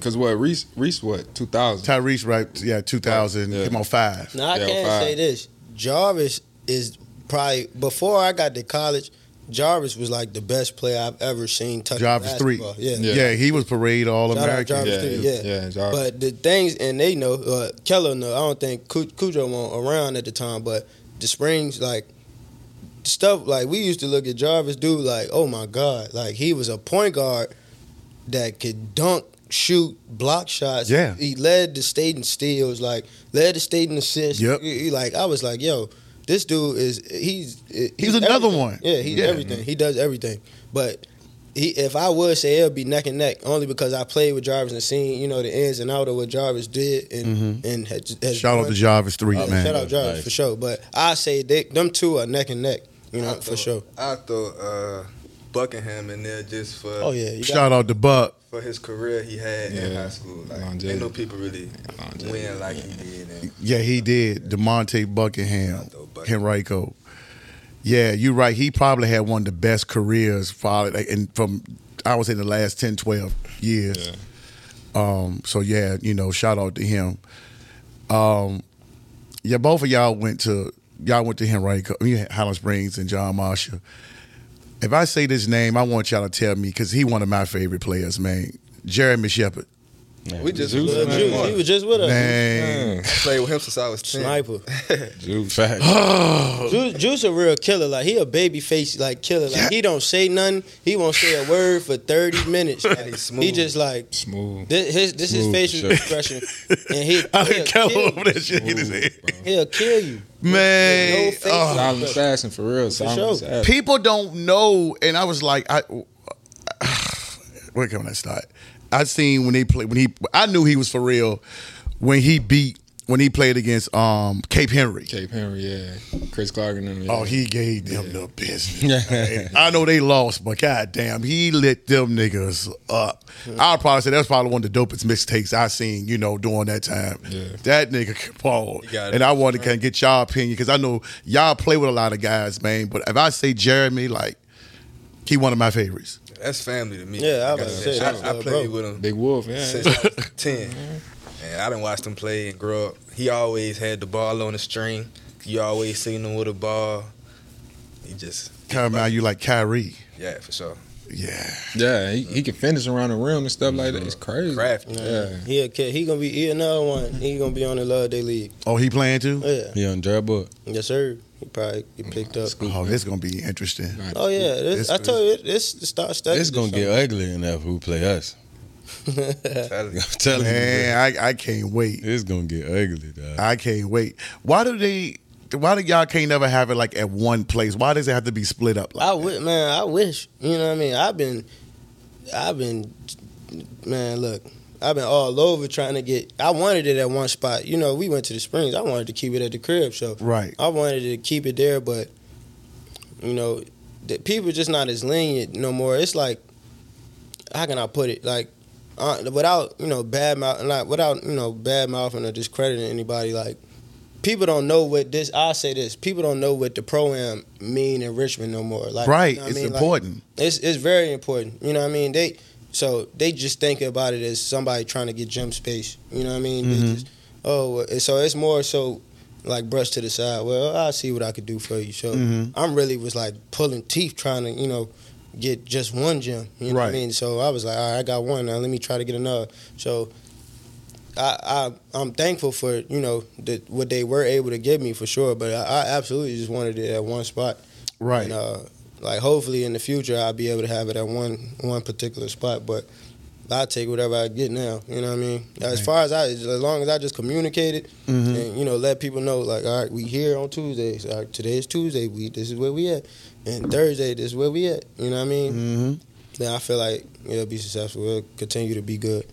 Cause what Reese Reese what 2000. Tyrese, right? Yeah, 2000. Yeah. Come on, five. Now I Yeah, can't five. say this. Jarvis is probably before I got to college. Jarvis was like the best player I've ever seen touch Jarvis three. Yeah. Yeah. Yeah. he was parade all Shout out American. Jarvis Yeah, three, yeah, yeah. yeah, Jarvis. But the things, and they know, uh, Kello know. I don't think Cu- Cujo was around at the time, but the Springs, like stuff, like we used to look at Jarvis, dude, like oh my god, like he was a point guard that could dunk, shoot, block shots. Yeah. he led the state in steals, like led the state in assists. Yep. He- he, like I was like, yo, this dude is he's He's another everything. one. Yeah, he's Yeah. everything. He does everything, but. He, if I would say it'll be neck and neck, only because I played with Jarvis and seen you know the ins and out of what Jarvis did, and and had, has Mm-hmm. Shout out done. to Jarvis three, Oh, man. Shout out Jarvis Nice. for sure. But I say they, them two are neck and neck, you know, I for throw- sure. I throw uh, Buckingham in there just for Oh yeah, you Shout out to Buck. for his career he had in Yeah. high school. Like Longevity. ain't no people really Longevity. win like he did. And Yeah, he did. Demonte Buckingham, Buckingham. Henrico. Yeah, you're right. He probably had one of the best careers for like, and from I would say the last 10, 12 years. Yeah. Um, so yeah, you know, shout out to him. Um, yeah, both of y'all went to y'all went to Henrico, I mean, Highland Springs and John Marshall. If I say this name, I want y'all to tell me because he one of my favorite players, man. Jeremy Shepard, we just Juice, Lil man. Juice, he was just with us. man. Man, played with him since I was ten. Sniper. Juice. Fact. Juice, Juice a real killer. Like he a baby face like killer. Like he don't say nothing. He won't say a word for thirty minutes. Like, he's smooth. he just like Smooth. this. His this his Smooth, facial sure. expression, and he, he'll, didn't kill over you. that shit in his head. He'll kill you. Man, No face. oh. Silent assassin for real. Silent sure. assassin. people don't know, and I was like, I where can I start? I seen when they play when he I knew he was for real when he beat when he played against um Cape Henry. Cape Henry, yeah. Chris Clark and them. Yeah. Oh, he gave them the business. I know they lost, but goddamn, he lit them niggas up. I'll probably say that's probably one of the dopest mistakes I seen, you know, during that time. Yeah. That nigga can ball. He got it. And I wanted to kind of get y'all opinion because I know y'all play with a lot of guys, man. But if I say Jeremy, like, he one of my favorites. That's family to me. Yeah, I Like was said, about to I, I uh, played with him Big Wolf, yeah. since I was ten, and I didn't watch him play and grow up. He always had the ball on the string. You always seen him with a ball. He just Come out, you like Kyrie. yeah, for sure. Yeah. Yeah, he, he can finish around the rim and stuff like that. It's crazy. Crafty. Yeah. He a. He gonna be he another one. He gonna be on the Loveday League. Oh, he playing too? Yeah. He on draft board. Yes, sir. He probably get picked up. Oh, this gonna be interesting. Oh yeah, this, This I is- told you this the start study. It's gonna get ugly enough who play us. I'm you. telling you, Man, I, I can't wait. it's gonna get ugly, dog. I can't wait. Why do they? Why do y'all can't never have it like at one place? Why does it have to be split up? Like I wish, man. I wish. You know what I mean? I've been, I've been, man. Look, I've been all over trying to get. I wanted it at one spot. You know, we went to the Springs. I wanted to keep it at the crib. So right? I wanted to keep it there, but you know, the people just not as lenient no more. It's like, how can I put it? Like, uh, without you know bad mouth, not without you know bad mouthing or discrediting anybody. Like, people don't know what this. I say this. People don't know what the pro am mean in Richmond no more. Like, right. you know it's I mean? Like, important. it's it's very important. You know what I mean? They so they just think about it as somebody trying to get gym space. You know what I mean? Mhm. just, oh, so it's more so like brush to the side. Well, I'll see what I could do for you. So Mhm. I'm really was like pulling teeth trying to, you know, get just one gym. You know what I mean? So I was like, all right, I got one now. Let me try to get another. So I, I I'm thankful for you know the, what they were able to give me for sure. But I, I absolutely just wanted it at one spot. Right. And, uh, like hopefully in the future I'll be able to have it at one one particular spot, but I take whatever I get now. You know what I mean? As far as I, as long as I just communicate it Mhm. and you know let people know like, all right, we here on Tuesdays. All right, today is Tuesday. We this is where we at, and Thursday this is where we at. You know what I mean? Mm-hmm. Then I feel like it'll be successful. It'll continue to be good.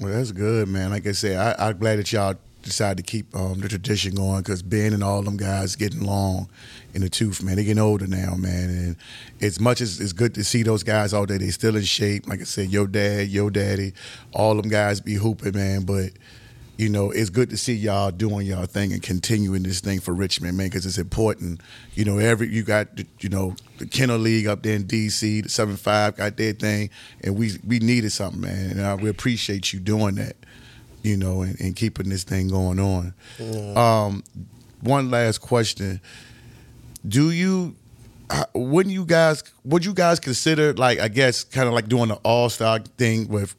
Well, that's good, man. Like I said, I, I'm glad that y'all decided to keep um, the tradition going because Ben and all them guys getting long in the tooth, man. They getting older now, man. And as much as it's good to see those guys out there, they still in shape. Like I said, your dad, your daddy, all them guys be hooping, man. But you know, it's good to see y'all doing y'all thing and continuing this thing for Richmond, man, because it's important. You know, every you got, you know, the Kenner League up there in D.C., the seven five got their thing, and we we needed something, man, and uh, we appreciate you doing that. You know, and, and keeping this thing going on. Um, one last question: Do you? Wouldn't you guys? Would you guys consider like I guess kind of like doing the All Star thing with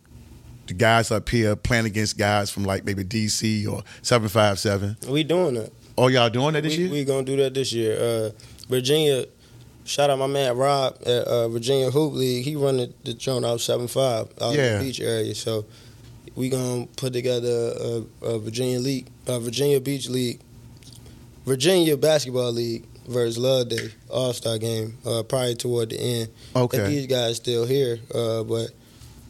the guys up here playing against guys from like maybe DC or seven five seven? We doing that. Oh, y'all doing that this we, year? We gonna do that this year. Uh, Virginia, shout out my man Rob at uh, Virginia Hoop League. he run the, the joint out seven five out in the beach area. So we gonna put together a, a Virginia league, a Virginia Beach League, Virginia Basketball League versus Loveday All Star game. Uh, probably toward the end. Okay. If these guys still here, uh, but.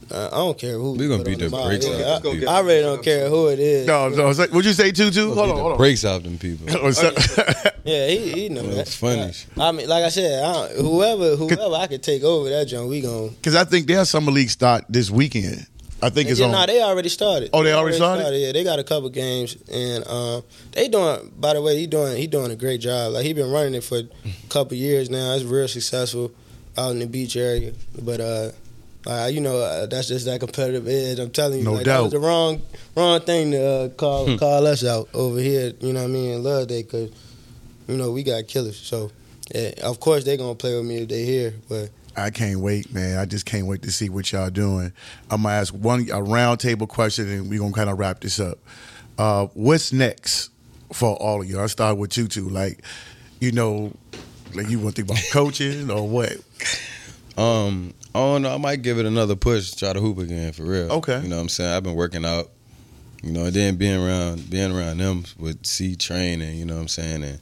Uh, I don't care who. We gonna put beat on the mod. brakes Yeah, off I- people. I really don't care who it is. no, no. is that- Would you say two two? Hold on, hold on. Breaks out them people. So- Yeah, he, he know Well, that. it's funny. I mean, like I said, I don't, whoever whoever I could take over that joint, we gon' Because I think their summer league start this weekend. I think it's on. nah, they already started. Oh, they already started? Yeah, they got a couple games, and um, they doing. By the way, he doing he doing a great job. Like he been running it for a couple years now. It's real successful out in the beach area. But uh, uh, you know, uh, that's just that competitive edge. I'm telling you, No like, that was the wrong wrong thing to uh, call call us out over here. You know what I mean? Loveday, because you know we got killers. So. Yeah, of course they gonna play with me if they here, but I can't wait, man. I just can't wait to see what y'all doing. I'm gonna ask one a roundtable question, and we're gonna kind of wrap this up. Uh, what's next for all of you? I start with you Tutu. Like, you know, like you want to think about coaching or what? Um, I don't. I might give it another push, try to hoop again for real. Okay. You know what I'm saying? I've been working out. You know, and then being around being around them with C training, you know what I'm saying, and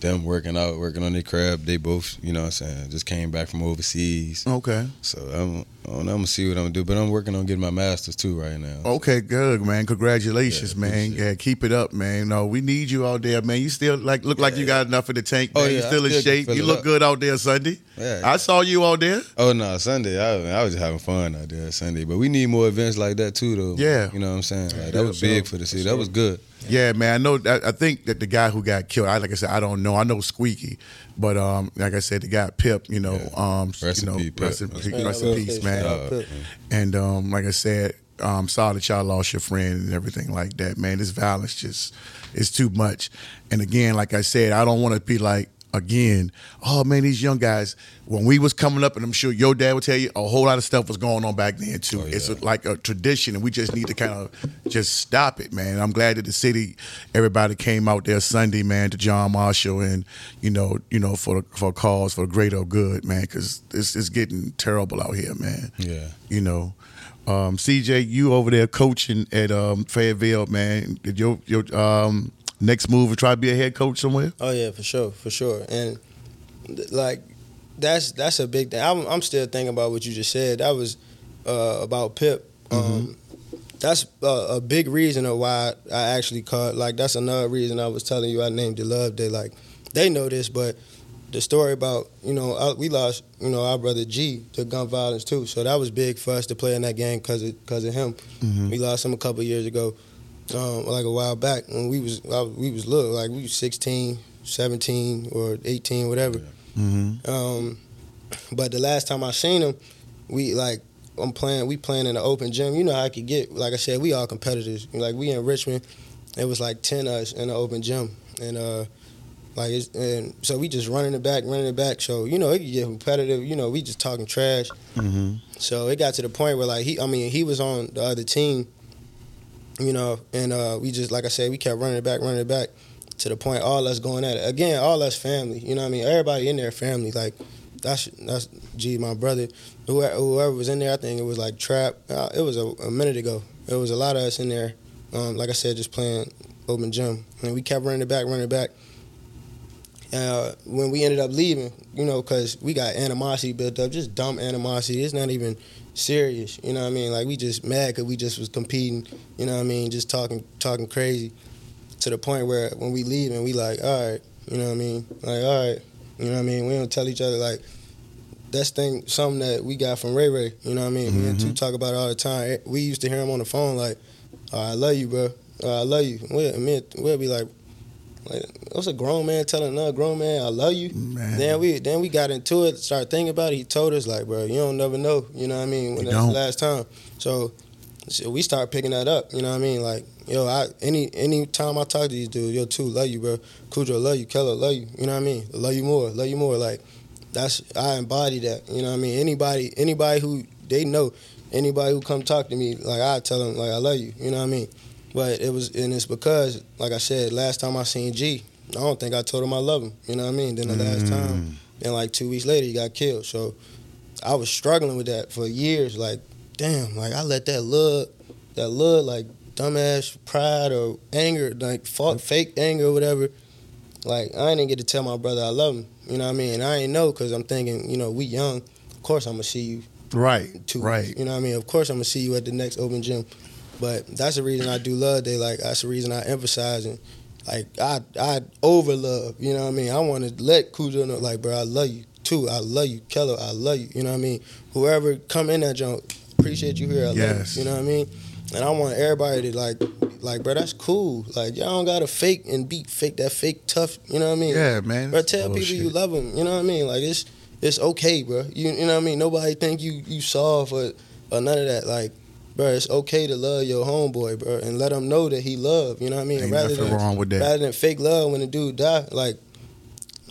them working out, working on their crab, they both, you know what I'm saying, just came back from overseas. Okay. So I'm, I I'm gonna see what I'm gonna do, but I'm working on getting my masters too right now. Okay, good, man. Congratulations, Yeah, man. Yeah, keep it up, man. No, we need you out there, man. You still like look like you got enough in the tank, oh, man. Oh, you yeah, I still in still shape. You look up. good out there Sunday. Yeah. I saw you out there. Oh no, Sunday. I, I was just having fun out there Sunday, but we need more events like that too, though. Yeah. you know what I'm saying. Like, Yeah, that was big for the city. That was good. Yeah, man. I know. I, I think that the guy who got killed. I like I said, I don't know. I know Squeaky, but um, like I said, the guy Pip. You know, Yeah. um, Rest you in know, peace, rest in, Rest in rest in peace. man. And um, like I said, um, sorry that y'all lost your friend and everything like that, man. This violence just is too much. And again, like I said, I don't want to be like again. Oh man, these young guys. When we was coming up, and I'm sure your dad would tell you, a whole lot of stuff was going on back then too. Oh, It's yeah. like a tradition, and we just need to kind of just stop it, man. I'm glad that the city, everybody came out there Sunday, man, to John Marshall, and you know, you know, for for cause for the greater good, man, because it's it's getting terrible out here, man Yeah. you know. Um, CJ, you over there coaching at um, Fayetteville, man. Did your your um, next move is try to be a head coach somewhere? Oh yeah, for sure, for sure. And like that's that's a big thing. I'm, I'm still thinking about what you just said. That was uh, about Pip. Um, That's a, a big reason of why I actually called. Like that's another reason I was telling you I named it Loveday. Like they know this, but the story about you know uh, we lost you know our brother G to gun violence too. So that was big for us to play in that game because because of him. We lost him a couple years ago, um, like a while back when we was I, we was little, like we was 16, 17 or 18, whatever. Mm-hmm. Um, but the last time I seen him, we like I'm playing. We playing in an open gym. You know how I could get. Like I said, we all competitors. Like we in Richmond. it was like ten of us in the open gym, and uh, like it's, and so we just running it back, running it back. So you know it could get competitive. You know we just talking trash. Mm-hmm. So it got to the point where like he, I mean, he was on the other team, you know, and uh, we just like I said, we kept running it back, running it back, to the point all us going at it again. All us family, you know what I mean? Everybody in there family. Like that's that's gee, my brother, whoever, whoever was in there. I think it was like trap. Uh, it was a, a minute ago. It was a lot of us in there. Um, like I said, just playing open gym, and we kept running it back, running it back. Uh, when we ended up leaving, you know, because we got animosity built up, just dumb animosity. It's not even serious, you know what I mean? Like we just mad because we just was competing, you know what I mean? Just talking, talking crazy, to the point where when we leave and we like, all right, you know what I mean? Like, all right, you know what I mean? We don't tell each other like that's thing something that we got from Ray Ray, you know what I mean? Me and two mm-hmm. talk about it all the time. We used to hear him on the phone like, oh, I love you, bro. Oh, I love you. We'll, me, we'll be like, like, was a grown man telling another grown man, I love you? Man. Then we then we got into it, started thinking about it. He told us like, bro, you don't never know. You know what I mean? When You that's don't. the last time. So, so we start picking that up. You know what I mean? Like, yo, I any any time I talk to these dudes, yo, too, love you, bro. Cujo, love you. Kello, love you. You know what I mean? Love you more. Love you more. Like, that's I embody that. You know what I mean? Anybody anybody who they know, anybody who come talk to me, like I tell them like I love you. You know what I mean? But it was and it's because, like I said, last time I seen G, I don't think I told him I love him. You know what I mean? Then the last mm. time, and like two weeks later, he got killed. So I was struggling with that for years. Like, damn, like I let that love, that love, like dumbass pride or anger, like fa- fake anger or whatever. Like I didn't get to tell my brother I love him. You know what I mean? And I ain't know because I'm thinking, you know, we young. Of course I'm gonna see you Right. two right. You know what I mean? Of course I'm gonna see you at the next open gym. But that's the reason I do Loveday. Like that's the reason I emphasize and like I I over love. You know what I mean? I want to let Cujo know, like, bro, I love you too. I love you, Kello. I love you. You know what I mean? Whoever come in that junk, appreciate you here. I Yes. love you. You know what I mean? And I want everybody to like, like, bro, that's cool. Like, y'all don't gotta fake and beat fake that fake tough. You know what I mean? Yeah, man. Bro, tell people you love them. You know what I mean? Like it's it's okay, bro. You you know what I mean? Nobody think you you soft or, or none of that. Like, bro, it's okay to love your homeboy, bro, and let him know that he loved. You know what I mean? Ain't rather nothing than wrong with that. rather than fake love when the dude die. Like,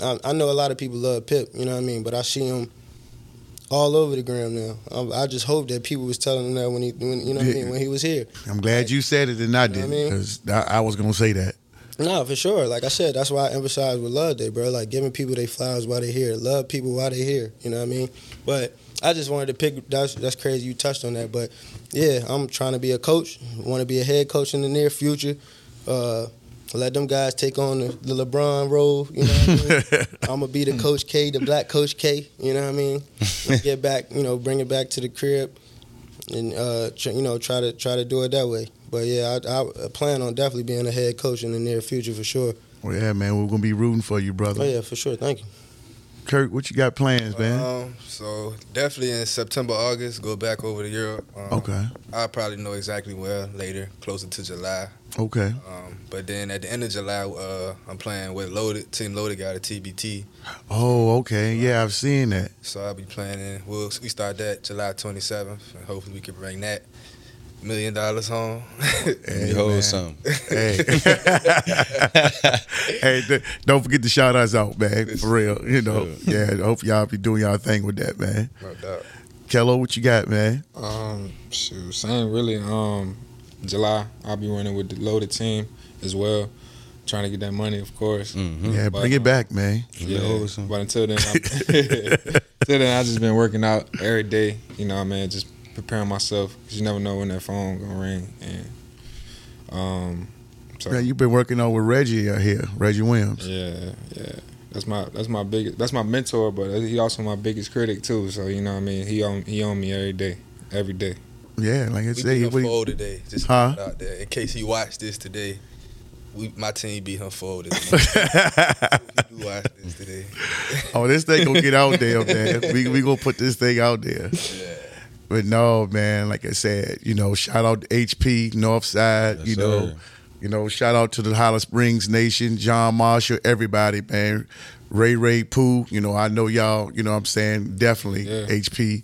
I, I know a lot of people love Pip. You know what I mean? But I see him all over the gram now. I, I just hope that people was telling him that when he when you know what I mean when he was here. I'm glad you said it and I didn't what I mean? because I, I was gonna say that. No, for sure. Like I said, that's why I emphasize with Loveday, bro. Like giving people their flowers while they're here. Love people while they're here. You know what I mean? But I just wanted to pick. That's that's crazy. You touched on that, but yeah, I'm trying to be a coach. Want to be a head coach in the near future. Uh, let them guys take on the, the LeBron role. You know what I mean? I'm gonna be the Coach K, the Black Coach K. You know what I mean? Get back. You know, bring it back to the crib, and uh, tr- you know, try to try to do it that way. But yeah, I, I plan on definitely being a head coach in the near future for sure. Well, yeah, man, we're gonna be rooting for you, brother. Oh yeah, for sure. Thank you. Curt, what you got plans, man? Um, so definitely in September, August, go back over to Europe. Um, okay, I'll probably know exactly where later, closer to July. okay. Um, but then at the end of July, uh, I'm playing with Loaded. Team Loaded got a TBT, Oh, okay. Yeah, I've seen that. so I'll be playing. In, we'll we start that July 27th, and hopefully we can bring that million dollars home. Hey, you hold man. something. Hey, hey, th- don't forget to shout us out, man. For real, you know. Yeah, I hope y'all be doing y'all thing with that, man. no doubt. Kello, what you got, man? Um, shoot, same really. Um, July I'll be running with the loaded team as well, trying to get that money, of course. Mm-hmm. Yeah, But, bring it um, back, man. Yeah, hold but until then, I, until then, I just been working out every day. You know, what I mean, just preparing myself because you never know when that phone gonna ring. And um, so Man, you've been working on with Reggie out here, Reggie Williams. yeah, yeah. That's my that's my biggest that's my mentor, but he also my biggest critic too. So you know what I mean. He on he on me every day, every day. Yeah, like I We beat him what he- 4 today. Just Huh? huh? out there in case he watched this today. We my team beat him 4 today. he do watch this today. oh, this thing gonna get out there, man. We we gonna put this thing out there. But no, man, like I said, you know, shout out to HP Northside, Yes, you know, sir. you know, shout out to the Highland Springs Nation, John Marshall, everybody, man. Ray Ray Pooh, you know, I know y'all, you know what I'm saying, definitely Yeah. HP.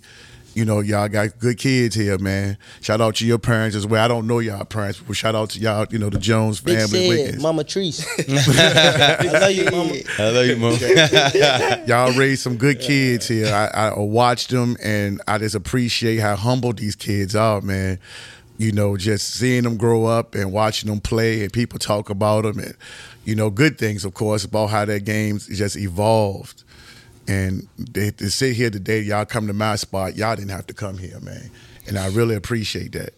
You know, y'all got good kids here, man. Shout out to your parents as well. I don't know y'all parents, but shout out to y'all, you know, the Jones Big family. said, Wiggins. Mama Treese. I love you, Mama. I love you, mom. y'all raised some good kids here. I, I watched them and I just appreciate how humble these kids are, man. You know, just seeing them grow up and watching them play and people talk about them and, you know, good things, of course, about how their games just evolved. And they, to sit here today, y'all come to my spot, y'all didn't have to come here, man. And I really appreciate that.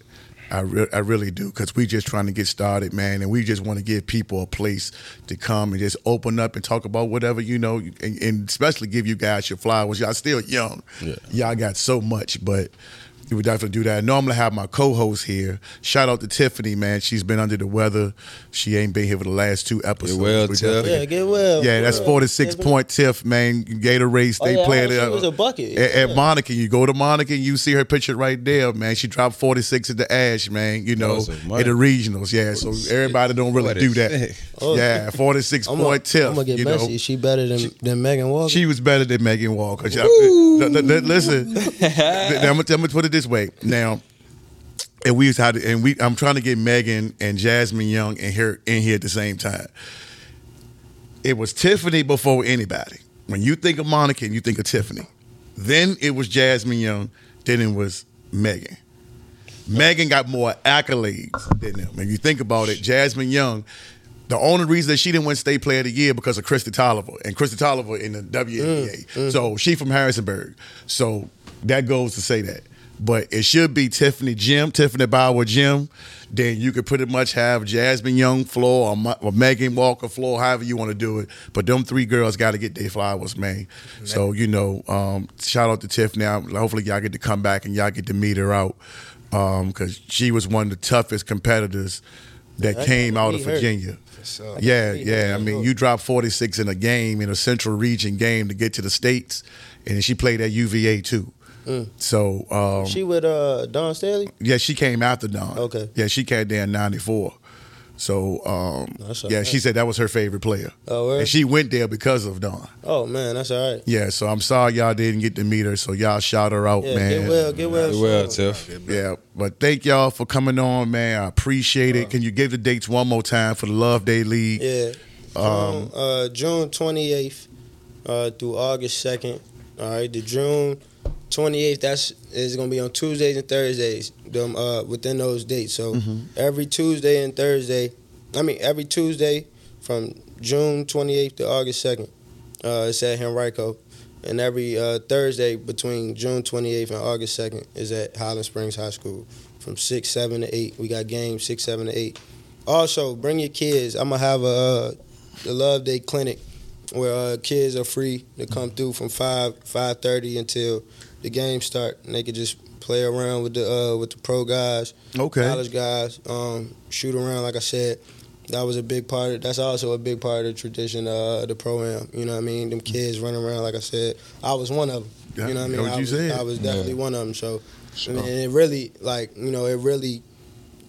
I, re- I really do because we just trying to get started, man, and we just want to give people a place to come and just open up and talk about whatever you know, and, and especially give you guys your flowers. Y'all still young, Yeah. y'all got so much, but we would definitely do that. I normally have my co-host here. Shout out to Tiffany, man. She's been under the weather. She ain't been here for the last two episodes. Get well, We Tiff. Yeah, get well. yeah, that's Yeah. 46 point Tiff, man. Gatorade State Oh, yeah, player. she there. was a bucket. At, at Monacan, you go to Monacan and you see her picture right there, man. She dropped 46 at the Ashe, man. You know, Oh, so in Monacan- the regionals. Yeah, so everybody don't really do that. Oh. Yeah, 46 I'm point Tiff. gonna get you messy. know, She better than than Megan Walker. she was better than Megan Walker. Listen, I'm gonna, I'm gonna put it this way. Now, and we had to, and we I'm trying to get Megan and Jasmine Young in here in here at the same time. It was Tiffany before anybody. When you think of Monacan, you think of Tiffany. Then it was Jasmine Young. Then it was Megan. Megan got more accolades than them. If you think about it, Jasmine Young, the only reason that she didn't win State Player of the Year because of Kristi Toliver and Kristi Toliver in the WNBA. Mm, mm. So she from Harrisonburg. So that goes to say that. But it should be Tiffany Jim, Tiffany Bauer Jim. Then you could pretty much have Jasmine Young floor or, Ma- or Megan Walker floor, however you want to do it. But them three girls got to get their flowers, man. So you know, um, shout out to Tiffany. Hopefully, y'all get to come back and y'all get to meet her out because she was one of the toughest competitors that I came out of. Virginia. So, Yeah, yeah. I mean, you dropped 46 in a game, in a Central Region game to get to the States, and she played at UVA too. So, um, she with uh Dawn Staley. yeah, she came after Dawn. Okay. Yeah, she came there in 94. So, um, yeah, right. she said that was her favorite player. Oh, word? And she went there because of Dawn. Oh man, that's all right. Yeah, so I'm sorry y'all didn't get to meet her, so y'all shout her out, Yeah, man. get well, get well. Get well. Tiff. Yeah, but thank y'all for coming on, man. I appreciate it. Can you give the dates one more time for the Loveday League? Yeah. Um, June, uh, June 28th uh, through August 2nd. All right, the June 28th that's is gonna be on Tuesdays and Thursdays. Them uh, within those dates. So Mm-hmm. every Tuesday and Thursday, I mean every Tuesday from June 28th to August 2nd, uh, it's at Henrico. And every uh, Thursday between June 28th and August 2nd is at Highland Springs High School from 6, 7 to 8. We got games 6, 7 to 8. Also, bring your kids. I'm going to have a uh, the Loveday clinic where uh, kids are free to come through from 5, 5.30 until the game start. And they could just play around with the uh, with the pro guys, Okay. college guys, um, shoot around, like I said. That was a big part. Of, that's also a big part of the tradition uh, of the pro am. You know what I mean? Them kids running around, like I said. I was one of them. Yeah, you know what I mean? what I you was, said. I was definitely one of them. So, Sure. and it really, like, you know, it really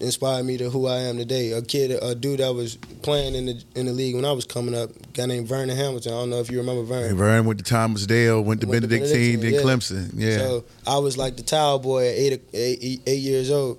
inspired me to who I am today. A kid, a dude that was playing in the in the league when I was coming up, a guy named Vernon Hamilton. I don't know if you remember Vernon. And Vern went to Thomas Dale, went to Went Benedictine, then Benedictine, Clemson. Yeah. So I was like the towel boy at eight, eight, eight years old.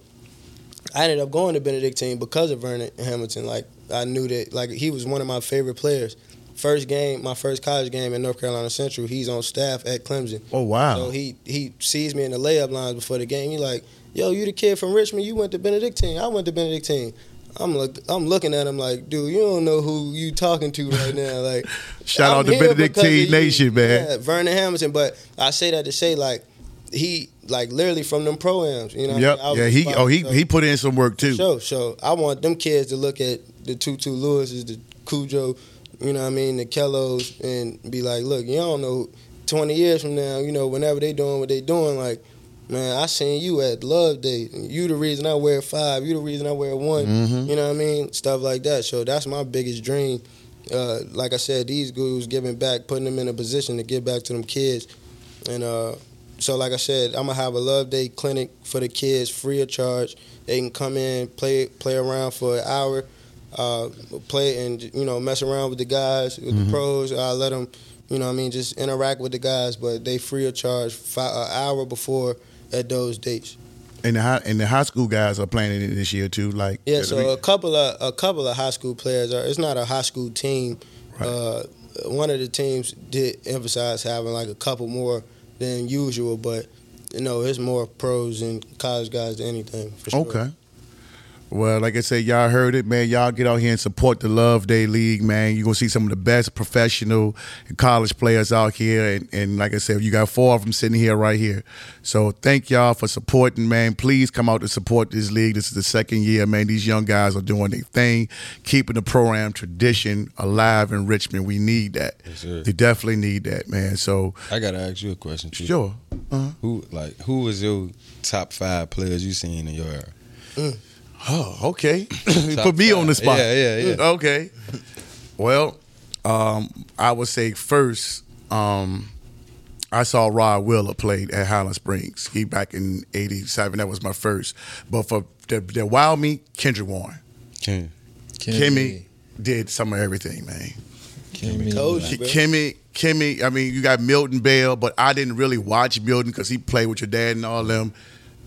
I ended up going to Benedictine because of Vernon Hamilton. Like I knew that like he was one of my favorite players. First game, my first college game in North Carolina Central, he's on staff at Clemson. oh wow. So he he sees me in the layup lines before the game. He like, yo, you the kid from Richmond? You went to Benedictine. I went to Benedictine. I'm look, I'm looking at him like, dude, you don't know who you talking to right now. Like, Shout I'm out to here because of Benedictine. Nation, man. Yeah, Vernon Hamilton. But I say that to say like, he like literally from them proams. You know. what I Yep. mean? I Yeah. He. Oh, he So- he put in some work too. so, so I want them kids to look at the Tutu Lewises, the Cujo, you know what I mean, the Kellos, and be like, look, you don't know, 20 years from now, you know, whenever they doing what they doing, like, man, I seen you at Loveday. You the reason I wear five. You the reason I wear one. Mhm. You know what I mean? Stuff like that. So that's my biggest dream. Uh, like I said, these gurus giving back, putting them in a position to give back to them kids. And uh, so, like I said, I'm gonna have a Loveday clinic for the kids, free of charge. They can come in, play play around for an hour, uh, play and you know mess around with the guys, with Mhm. the pros. I let them, you know, what I mean, just interact with the guys, but they free of charge. Fi an hour before at those dates. And the high and the high school guys are playing in it this year too. Like Yeah, so a couple of a couple of high school players are. It's not a high school team. Right. Uh, one of the teams did emphasize having like a couple more than usual, but you know it's more pros and college guys than anything. For sure. Okay. Well, like I said, y'all heard it, man. Y'all get out here and support the Loveday League, man. You're gonna see some of the best professional and college players out here. And, and like I said, you got four of them sitting here right here. So thank y'all for supporting, man. Please come out to support this league. This is the second year, man. These young guys are doing their thing, keeping the program tradition alive in Richmond. We need that. Yes, sir. They definitely need that, man. So I gotta ask you a question too. sure. Uh-huh. Who like who was your top five players you seen in your era? Oh, okay. Top Put me five. on the spot. Yeah, yeah, yeah. Okay. Well, um, I would say first, um, I saw Rod Wheeler played at Highland Springs. He back in '87. That was my first. But for the, the wild me, Kendrick Warren. Ken. Kimmy did some of everything, man. Kimmy. Coach, Kimmy, Kimmy. I mean, you got Milton Bell, but I didn't really watch Milton because he played with your dad and all them.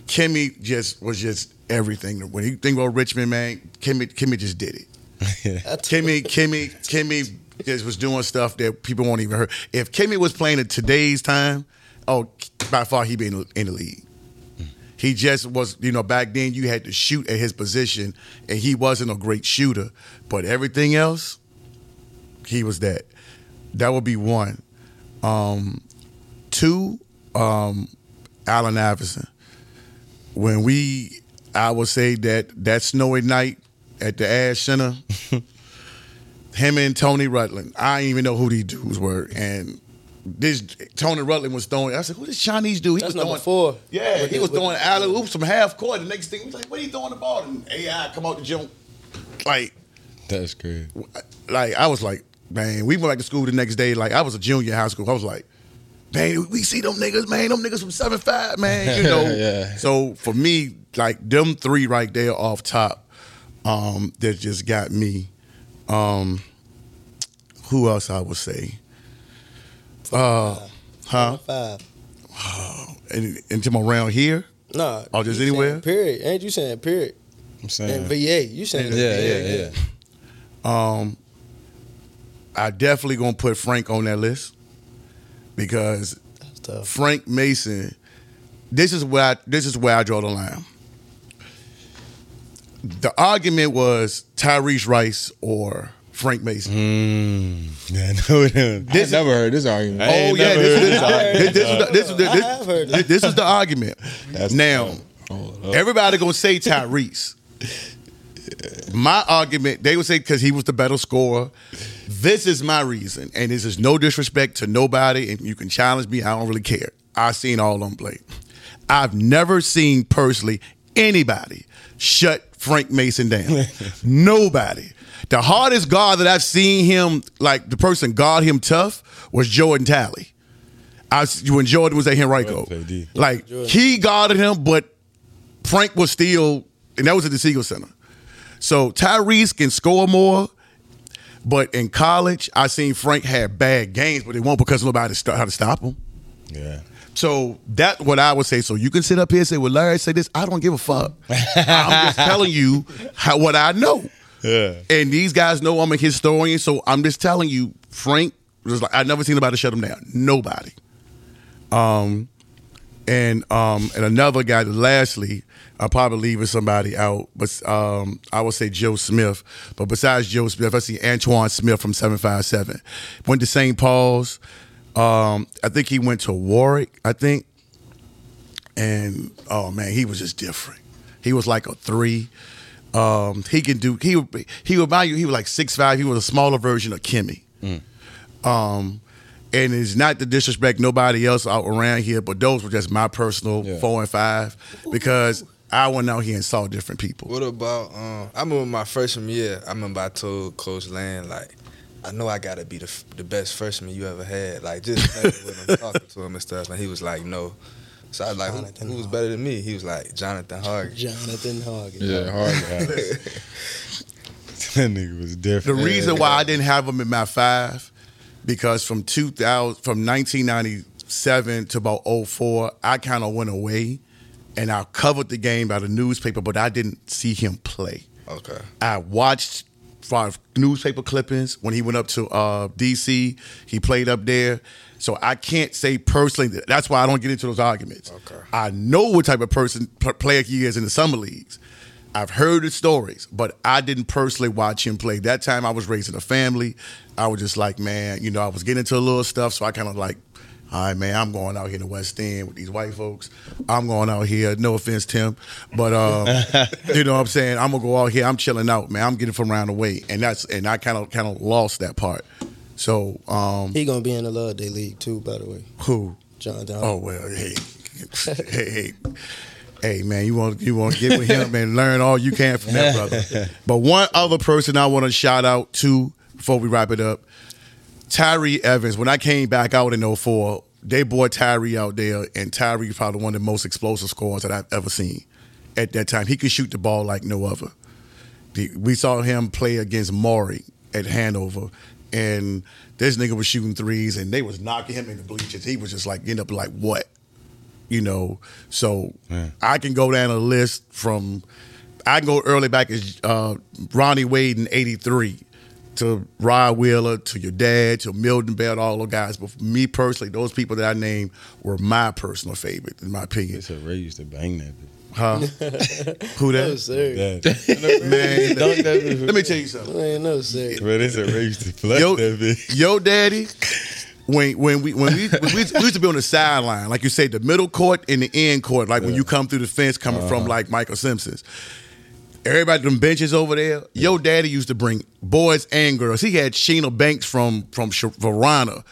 Kimmy just was just everything. When you think about Richmond, man, Kimmy, Kimmy just did it. Kimmy, Kimmy, Kimmy just was doing stuff that people won't even hear. If Kimmy was playing at today's time, oh, by far he'd be in the, in the league. He just was, you know, back then you had to shoot at his position, and he wasn't a great shooter. But everything else, he was that. That would be one. Um, two, um, Allen Iverson. When we, I would say that that snowy night at the Ashe Center, him and Tony Rutland. I didn't even know who these dudes were, and this Tony Rutland was throwing. I said, "Who this Chinese dude?" He That's was number throwing. four. Yeah, he was throwing the- alley oops from half court. The next thing, he was like, "What are you throwing the ball?" And AI come out the gym, like That's crazy. like I was like, man, we went back to school the next day. Like I was a junior in high school. I was like, man, we see them niggas, man, them niggas from seven five, man. You know. Yeah. So for me, like them three right there off top, um, that just got me. Um, who else I would say? Uh, huh? Five. And, and to my around here, Nah. Oh, just anywhere? Period. Ain't you saying period? I'm saying. And VA. You saying yeah, yeah, yeah. Um, I definitely gonna put Frank on that list because Frank Mason. This is where I, this is where I draw the line. The argument was Tyrese Rice or Frank Mason. Mm, yeah, I know them. I never heard this argument. Oh yeah, this, heard this, this this, this, the- this, was the- I this- have heard this, this is the argument. That's now, Oh, everybody gonna say Tyrese. My argument, they would say because he was the better scorer. This is my reason, and this is no disrespect to nobody, and you can challenge me. I don't really care. I've seen all on them play. I've never seen personally anybody shut Frank Mason down. nobody. The hardest guard that I've seen him, like the person guard him tough, was Jordan Talley. I when Jordan was at Henrico, Jordan played like he guarded him, but Frank was still, and that was at the Siegel Center. So Tyrese can score more, but in college, I seen Frank had bad games, but it won't because nobody st- how to stop him. Yeah. So that's what I would say. So you can sit up here and say, "Well, Larry say this." I don't give a fuck. I'm just telling you how what I know. Yeah. And these guys know I'm a historian, so I'm just telling you, Frank was like I never seen anybody shut him down. Nobody. Um, and um, and another guy. Lastly, I'm probably leaving somebody out, but um, I would say Joe Smith. But besides Joe Smith, I see Antoine Smith from seven five seven. Went to St. Paul's. Um, I think he went to Warwick. I think, and oh man, he was just different. He was like a three. Um, he can do. He would. He would buy you. He was like six five. He was a smaller version of Kimmy. Um, and it's not to disrespect nobody else out around here, but those were just my personal Yeah. four and five because I went out here and saw different people. What about? Um, I remember my freshman year. I remember I told Coach Land like, I know I gotta be the the best freshman you ever had. Like just playing with him, talking to him and stuff. And he was like, no. So I was like, Jonathan who, who was better than me? He was like Jonathan Hargett. Jonathan Hogan. Yeah, hard. that nigga was different. The different. reason why I didn't have him in my five, because from 2000, from 1997 to about 04, I kind of went away and I covered the game by the newspaper, but I didn't see him play. Okay. I watched for newspaper clippings when he went up to uh, DC. He played up there. So I can't say personally. That, that's why I don't get into those arguments. Okay. I know what type of person player he is in the summer leagues. I've heard the stories, but I didn't personally watch him play. That time I was raising a family. I was just like, man, you know, I was getting into a little stuff, so I kind of like, all right, man, I'm going out here in the West End with these white folks. I'm going out here. No offense, Tim, but um, you know what I'm saying. I'm gonna go out here. I'm chilling out, man. I'm getting from around the way, and that's and I kind of kind of lost that part. So um, He gonna be in the Loveday League too, by the way. who? John Down. Oh well, hey, hey, hey, hey, man, you want you want to get with him and learn all you can from that brother. But one other person I want to shout out to before we wrap it up, Tyree Evans. When I came back out in 04, they brought Tyree out there, and Tyree probably one of the most explosive scorers that I've ever seen. At that time, he could shoot the ball like no other. The- We saw him play against Maury at Hanover, and this nigga was shooting threes, and they was knocking him in the bleachers. He was just like getting up like what, you know. So Man. I can go down a list from. I can go early back as uh, Ronnie Wade in '83 to Rod Wheeler to your dad to Milton Bell, all those guys. But for me personally, those people that I named were my personal favorite, in my opinion. They said Ray used to bang that bitch. Huh? Who No, that? sir. That. Man, Dunk that let me tell you something. Man, no, sir. Bro, they said Ray used to flush Yo, that bitch. yo, daddy. When when we when we, when we, we used to be on the sideline, like you say, the middle court and the end court, like when you come through the fence coming from uh-huh. like Michael Simpson's. Everybody, them benches over there. Yo, daddy used to bring boys and girls. He had Sheena Banks from from Sh- Verona.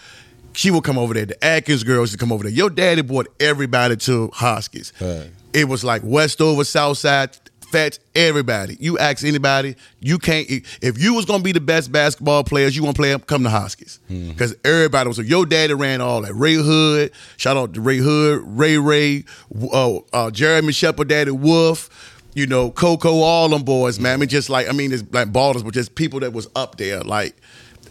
She would come over there. The Atkins girls would come over there. Your daddy brought everybody to Hoskins. Right. It was like Westover, Southside, Fats, everybody. You ask anybody, you can't. If you was gonna be the best basketball players, you want to play, them, come to Hoskins because everybody was. Your daddy ran all that. Ray Hood, shout out to Ray Hood, Ray Ray, uh, uh, Jeremy Shepard, Daddy Wolf. You know, Coco, all them boys, man. I mean, just like I mean, it's like ballers, but just people that was up there, like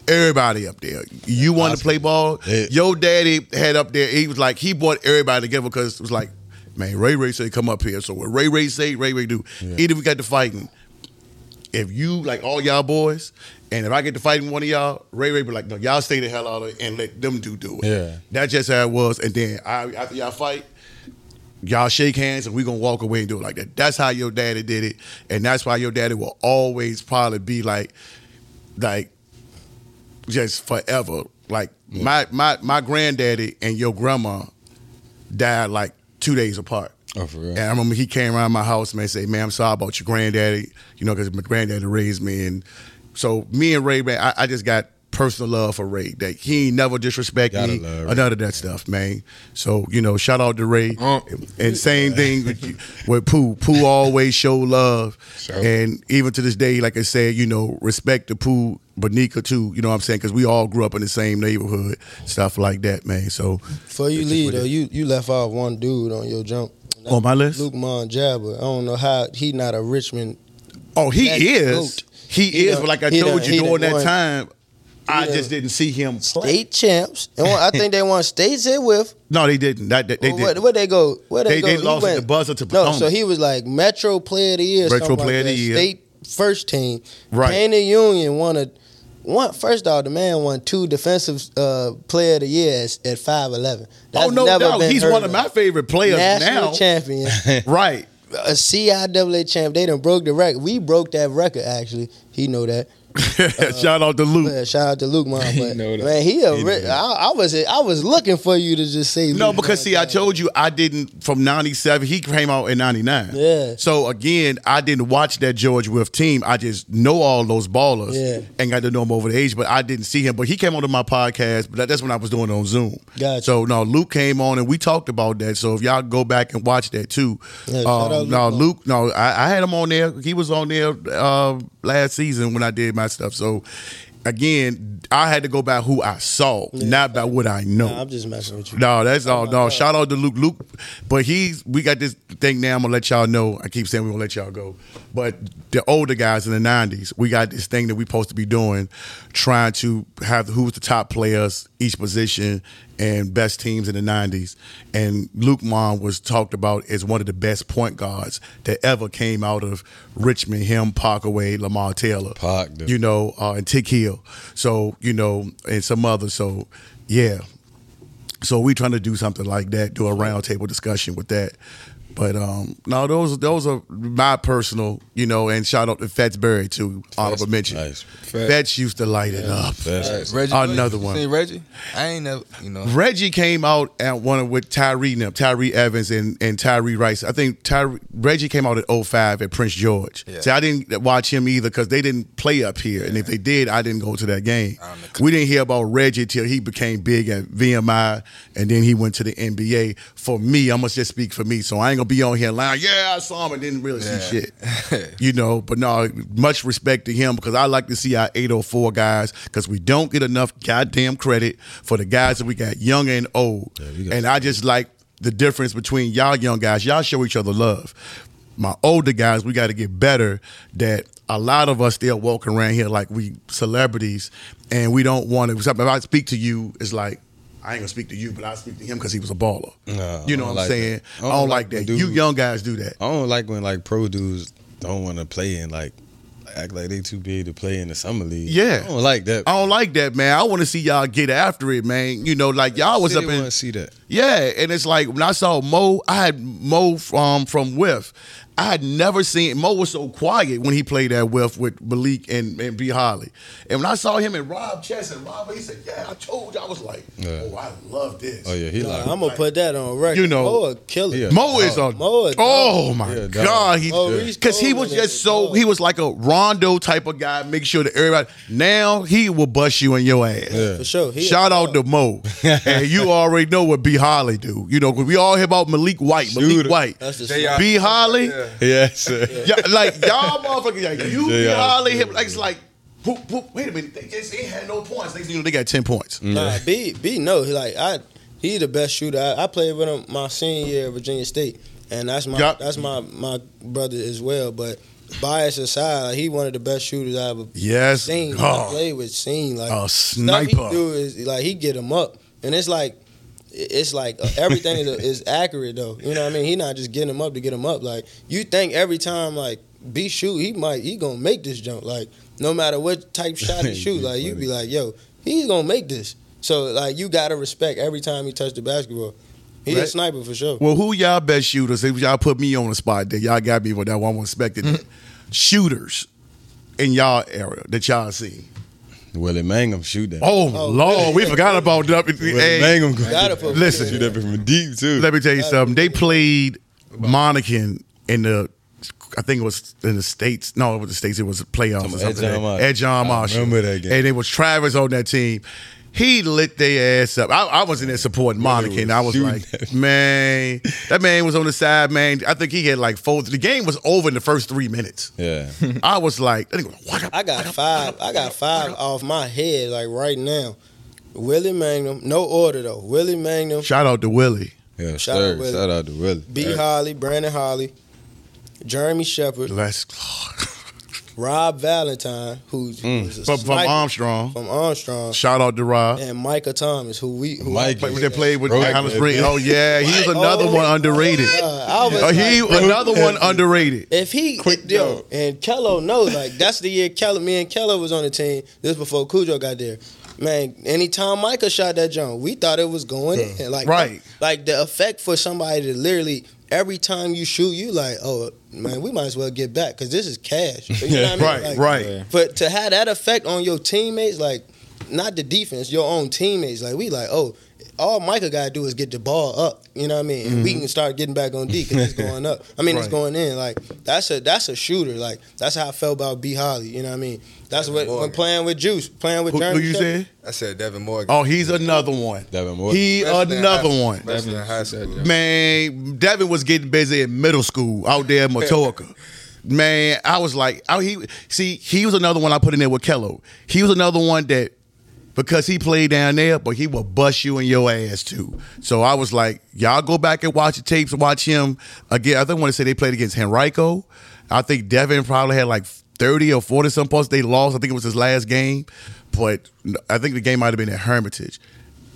everybody up there. You want to play ball? Yeah. Your daddy had up there. He was like he brought everybody together because it was like, man, Ray Ray say come up here. So what Ray Ray say, Ray Ray do. Either we got to fighting. If you like all y'all boys, and if I get to fighting one of y'all, Ray Ray be like, no, y'all stay the hell out of it and let them do do it. Yeah. That's just how it was. And then I, after y'all fight, y'all shake hands and we gonna walk away and do it like that. That's how your daddy did it, and that's why your daddy will always probably be like, like, just forever. Like my my my granddaddy and your grandma died like two days apart. Oh, for real? And I remember he came around my house man say, "Man, I'm sorry about your granddaddy," you know, because my granddaddy raised me, and so me and Ray, man, I, I just got personal love for Ray. That he ain't never disrespect Gotta me or none of that stuff, man. So you know, shout out to Ray, Uh. and same thing with, you- with Pooh. Pooh always show love, Sure. and even to this day, like I said, you know, respect to Pooh, Bonica too. You know what I'm saying? Because we all grew up in the same neighborhood, stuff like that, man. So Before you That's leave though, you you left off one dude on your jump. on my list. Luke Monjaba. I don't know how he not a Richmond. Oh, he is. goat. He, He is. done- But like I told done- you during done that won- time, I done just didn't see him play. State champs. And I think they won states here with. No, they didn't. That, that- they Well, didn't. where they go? Where they, They- go? they lost went- the buzzer to No, so he was like Metro Player of the Year. Metro Player like of the. Year. State first team. Right. Painted Union won a. One first off, the man won two defensive uh, player of the year at- five eleven. oh no doubt, he's one of my favorite players national now. champion, Right. a CIAA champ. They done broke the record. We broke that record actually. He know that. Shout out to Luke. Yeah, shout out to Luke, man. But know that. man, he a He ri- I, I was I was looking for you to just say No, Luke because see, I told you I didn't from '97. He came out in '99. Yeah. So again, I didn't watch that George Wolf team. I just know all those ballers Yeah. and got to know him over the age, but I didn't see him. But he came onto my podcast, but that's when I was doing it on Zoom. Gotcha. So now Luke came on and we talked about that. So if y'all go back and watch that too. Yeah, um, out no, Luke. Luke. No, I, I had him on there. He was on there uh, last season when I did my stuff. So again, I had to go by who I saw, not by what I know. Nah, I'm just messing with you. No, that's oh all. No, shout out to Luke. Luke, but he's we got this thing now. I'm gonna let y'all know. I keep saying we're gonna let y'all go, but the older guys in the '90s, we got this thing that we supposed to be doing, trying to have who's the top players each position and best teams in the 90s. And Luke Mon was talked about as one of the best point guards that ever came out of Richmond, him, Parkaway, Lamar Taylor. Park. You know, uh, and Tick Hill. So, you know, and some others. So, yeah. So we trying to do something like that, do a roundtable discussion with that. But um, no, those those are my personal, you know, and shout out to Fatsbury too. Honorable mention. Nice. Fats used to light it up. That's Reggie, Another one. Seen Reggie? I ain't never, you know. Reggie came out at one with Tyree and them, Tyree Evans and, and Tyree Rice. I think Tyree, Reggie came out at 05 at Prince George. Yeah. See, I didn't watch him either because they didn't play up here. And if they did, I didn't go to that game. I don't know. We didn't hear about Reggie till he became big at VMI and then he went to the NBA. For me, I must just speak for me. So I ain't going to be on here lying, yeah, I saw him and didn't really Yeah. see shit. you know, but no, much respect to him because I like to see our 804 guys because we don't get enough goddamn credit for the guys that we got young and old. got and I just like the difference between y'all young guys. Y'all show each other love. My older guys, we got to get better. That a lot of us still walking around here like we celebrities, and we don't want to. If I speak to you, it's like I ain't gonna speak to you, but I speak to him because he was a baller. Nah, you know what I'm like saying? that. I don't, like that. when You young guys do that. I don't like when like pro dudes don't want to play and like act like they too big to play in the summer league. Yeah. I don't like that. I don't like that, man. I want to see y'all get after it, man. You know, like y'all was up want in to see that. Yeah, and it's like when I saw Mo, I had Mo from from Whiff. I had never seen Mo was so quiet when he played that Whiff with Malik and, and B Holly. And when I saw him and Rob Chess and Rob, he said, "Yeah, I told you." I was like, Yeah. "Oh, I love this." Oh yeah, he like I'm gonna put that on record. You know- Mo a killer. Yeah. Mo is a Mo is oh my Yeah, god, he Oh, because he was just so he was like a Rondo type of guy. Make sure that everybody now he will bust you in your ass. Yeah. For sure. He Shout out to. Mo. and you already know what B. Holly do. You know, 'cause we all hear about Malik White. Malik Shooter. White. That's the J.I. B. Holly. Yeah. yes. sir. Yeah, like y'all motherfuckers, like you, B. J.I. Holly, him, like it's like, whoop, whoop, wait a minute, they just ain't had no points. Next thing you know, they got ten points. Nah, B B no, he like I he the best shooter. I, I played with him my senior year at Virginia State, and that's my Yup. that's my my brother as well. But bias aside, like, he one of the best shooters I ever Yes, seen. I God. Oh. played with, seen like a stuff sniper. he do is like he get him up, and it's like it's like uh, everything is, is accurate though. You know what I mean? He not just getting him up to get him up. Like you think every time like B shoot, he might he gonna make this jump. Like no matter what type shot he shoot, like you be like, yo, he's gonna make this. So like you gotta respect every time he touch the basketball. He a sniper for sure. Well, who y'all best shooters? If y'all put me on the spot, there y'all got me for that one. I expected that. shooters in y'all area that y'all see. Willie Mangum shoot that. Oh, Oh, Lord, we forgot about that. Willie Hey, Mangum Gotta put Listen. shoot that from deep too. Let me tell you something. They played Monacan in the, I think it was in the states. No, it was the states. It was playoffs or something. Ed John Marshall. I Marshall. remember that game. And it was Travis on that team. He lit their ass up. I, I was in there supporting Willie and I was like, that. man, that man was on the side, man. I think he had like four. The game was over in the first three minutes. Yeah. I was like, that nigga what up, I got what up, five. what up, I got five what up? off my head like right now. Willie Magnum, no order though. Willie Magnum, Shout out to Willie. Yeah, Shout out. Willie. Shout out to Willie. B. Holly, Brandon Holly, Jeremy Shepard, Let's Rob Valentine, who's, who's a from, from Armstrong. from Armstrong, Shout out to Rob. and Micah Thomas, who we who Mike- But they played with Bro, Alice. Green. Oh yeah, he's another Oh, one underrated. Uh, Oh, he like, another one underrated. if he Quick yo and Kello knows like that's the year Kello me and Kello was on the team. This before Cujo got there. Man, anytime Micah shot that jump, we thought it was going in. Like Right. like the effect for somebody to literally every time you shoot, you like, oh man, we might as well get back because this is cash. You know what I mean? Right, Like, right. But to have that effect on your teammates, like not the defense, your own teammates, like we like, oh, all Michael gotta do is get the ball up. You know what I mean? And we can start getting back on D because it's going up. I mean, it's Mm-hmm. Going in. Like that's a that's a shooter. Like that's how I felt about B Holly. You know what I mean? That's what when Morgan. playing with Juice, playing with Who, Jeremy. who you Shepard. said? I said Devin Morgan. Oh, he's another one. Devin Morgan. He Especially in another high- one. Especially in high school. Man, Devin was getting busy in middle school out there in Matoaca. Man, I was like, oh, he see, he was another one I put in there with Kello. He was another one that because he played down there, but he will bust you in your ass too. So I was like, y'all go back and watch the tapes and watch him again. I think I want to say they played against Henrico. I think Devin probably had like 30 or 40 some points. They lost. I think it was his last game. But I think the game might have been at Hermitage.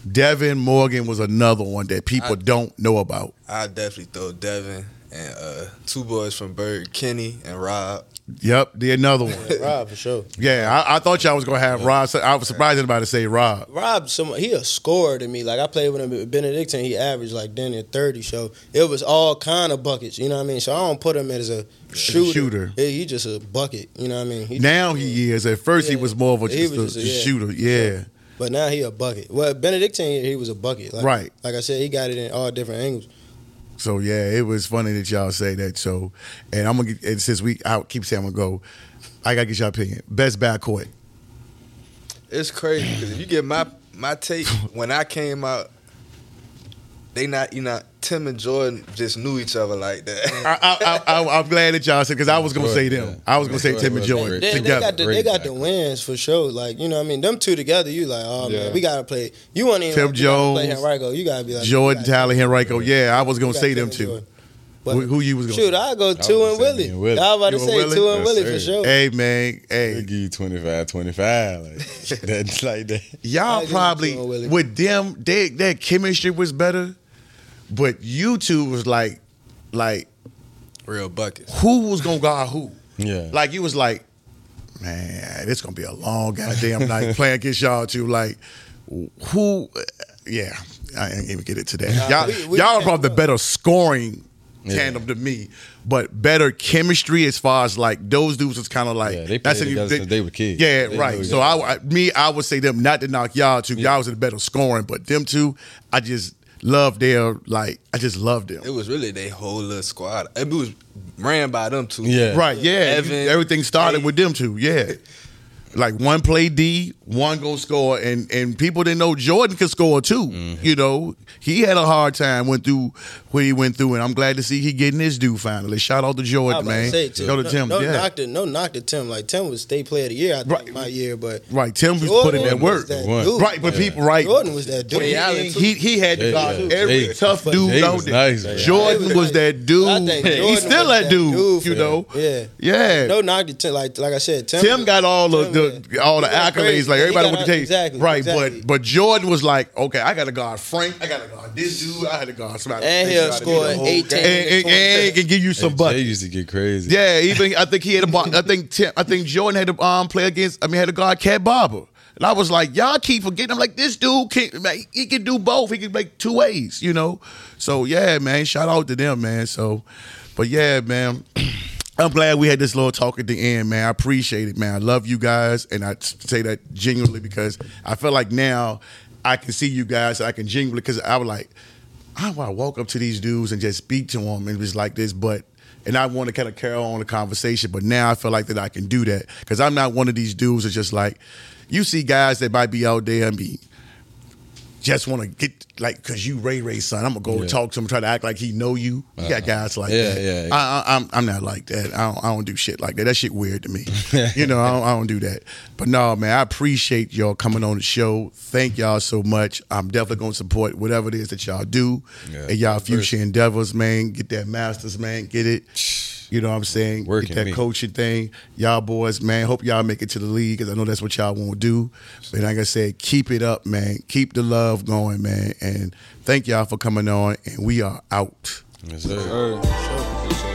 Devin Morgan was another one that people I- don't know about. I definitely throw Devin and uh, two boys from Bird, Kenny and Rob. Yep, the another one. Rob for sure. Yeah, I, I thought y'all was gonna have Rob. I was surprised anybody say Rob. Rob, some he a scorer to me. Like I played with him at Benedictine, he averaged like then at thirty. So it was all kind of buckets. You know what I mean? So I don't put him as a shooter. shooter. Yeah, he just a bucket. You know what I mean? He, Now he is. At first, he was more of a, He just, a, just a- yeah. shooter. Yeah. but now he a bucket. Well, Benedictine he was a bucket. Like, Right. Like I said, he got it in all different angles. So yeah, it was funny that y'all say that. So, and I'm gonna get, and since we I keep saying I'm gonna go, I gotta get your opinion. Best backcourt. It's crazy because if you get my my take when I came out, they not you know Tim and Jordan just knew each other like that. I, I, I, I'm glad that y'all said because I was gonna say them. Yeah. I was gonna say Tim and Jordan They, they together. got the, they got the wins for sure. Like you know, what I mean, them two together, you like, oh Yeah. man, we gotta play. You want to Tim play Jones, Henrico? You gotta be like Jordan, you gotta- Tally, Henrico. Yeah, I was gonna say them Tim two. But Who, who you was gonna? shoot. I go two was and Willie. and Willie. I was about to You say Willie? two and Yes, Willie for sure. Hey man, They hey, give you 25, 25. Like, that's like that. y'all I give it probably to him, Willie. with them. They, their chemistry was better, but you two was like, like Real buckets. who was gonna guard who? Yeah. Like you was like, man, it's gonna be a long goddamn night playing against y'all two. Like, who? Yeah, I ain't even get it today. Y'all, we- we y'all are probably the better scoring Yeah. tandem to me, but better chemistry as far as like those dudes was kind of like Yeah, they that's played a- together since they were kids. Yeah, They right. So I, I- me, I would say them not to knock y'all two. Y'all was in the better scoring, but them two, I just love their like. I just love them. It was really they whole little squad. It was ran by them two. Yeah. Right, yeah. Evan, Everything started Hey. with them two, yeah. Like one play D, one go score, and and people didn't know Jordan could score too. Mm-hmm. You know, he had a hard time went through what he went through, and I'm glad to see he getting his due finally. Shout out to Jordan, about to man. Go to no, Tim, no yeah. knock to no knock to Tim. Like Tim was state player of the year. I think Right. my year, but Right, Tim was Jordan putting that was work. that dude. Right, but Yeah. people right. Jordan was that dude. Jay He he had to Jay, guard yeah. every Jay- tough but dude Jay out was there. nice. Jordan was was that dude. I think Jordan He's still was that that dude, dude you for know. Yeah. Yeah. No knock to Tim. Like like I said, Tim. Tim got all the, Tim, the all the accolades, crazy. like everybody got would out- take. exactly, right, exactly. but but Jordan was like, okay, I got to guard Frank, I got to guard this dude, I had to guard somebody. And he'll score the 18 and, and, and he can give you some Jay buckets. used to get crazy. Yeah, even I think he had a. I think Tim, I think Jordan had to um, play against. I mean, had to guard Cat Barber, and I was like, y'all keep forgetting. I'm like, this dude can. Man, he can do both. He can make two ways, you know. So yeah, man, shout out to them, man. So, but yeah, man. I'm glad we had this little talk at the end, man. I appreciate it, man. I love you guys, and I say that genuinely because I feel like now I can see you guys. I can genuinely because I was like, I want to walk up to these dudes and just speak to them and just like this, but and I want to kind of carry on the conversation. But now I feel like that I can do that because I'm not one of these dudes that's just like you see guys that might be out there and be just want to get like because you Ray Ray's son. I'm gonna go Yeah. talk to him, try to act like he know you. You got uh-uh. guys like Yeah, that. yeah, yeah. I, I, I'm I'm not like that. I don't, I don't do shit like that. That shit weird to me. you know, I don't, I don't do that. But no, man, I appreciate y'all coming on the show. Thank y'all so much. I'm definitely gonna support whatever it is that y'all do Yeah. and y'all future endeavors, man. Get that masters, man. Get it. You know what I'm saying? Working Get that me. coaching thing. Y'all boys, man. Hope y'all make it to the league because I know that's what y'all want to do. But like I said, keep it up, man. Keep the love going, man. And thank y'all for coming on. And we are out. Yes, sir. Sure.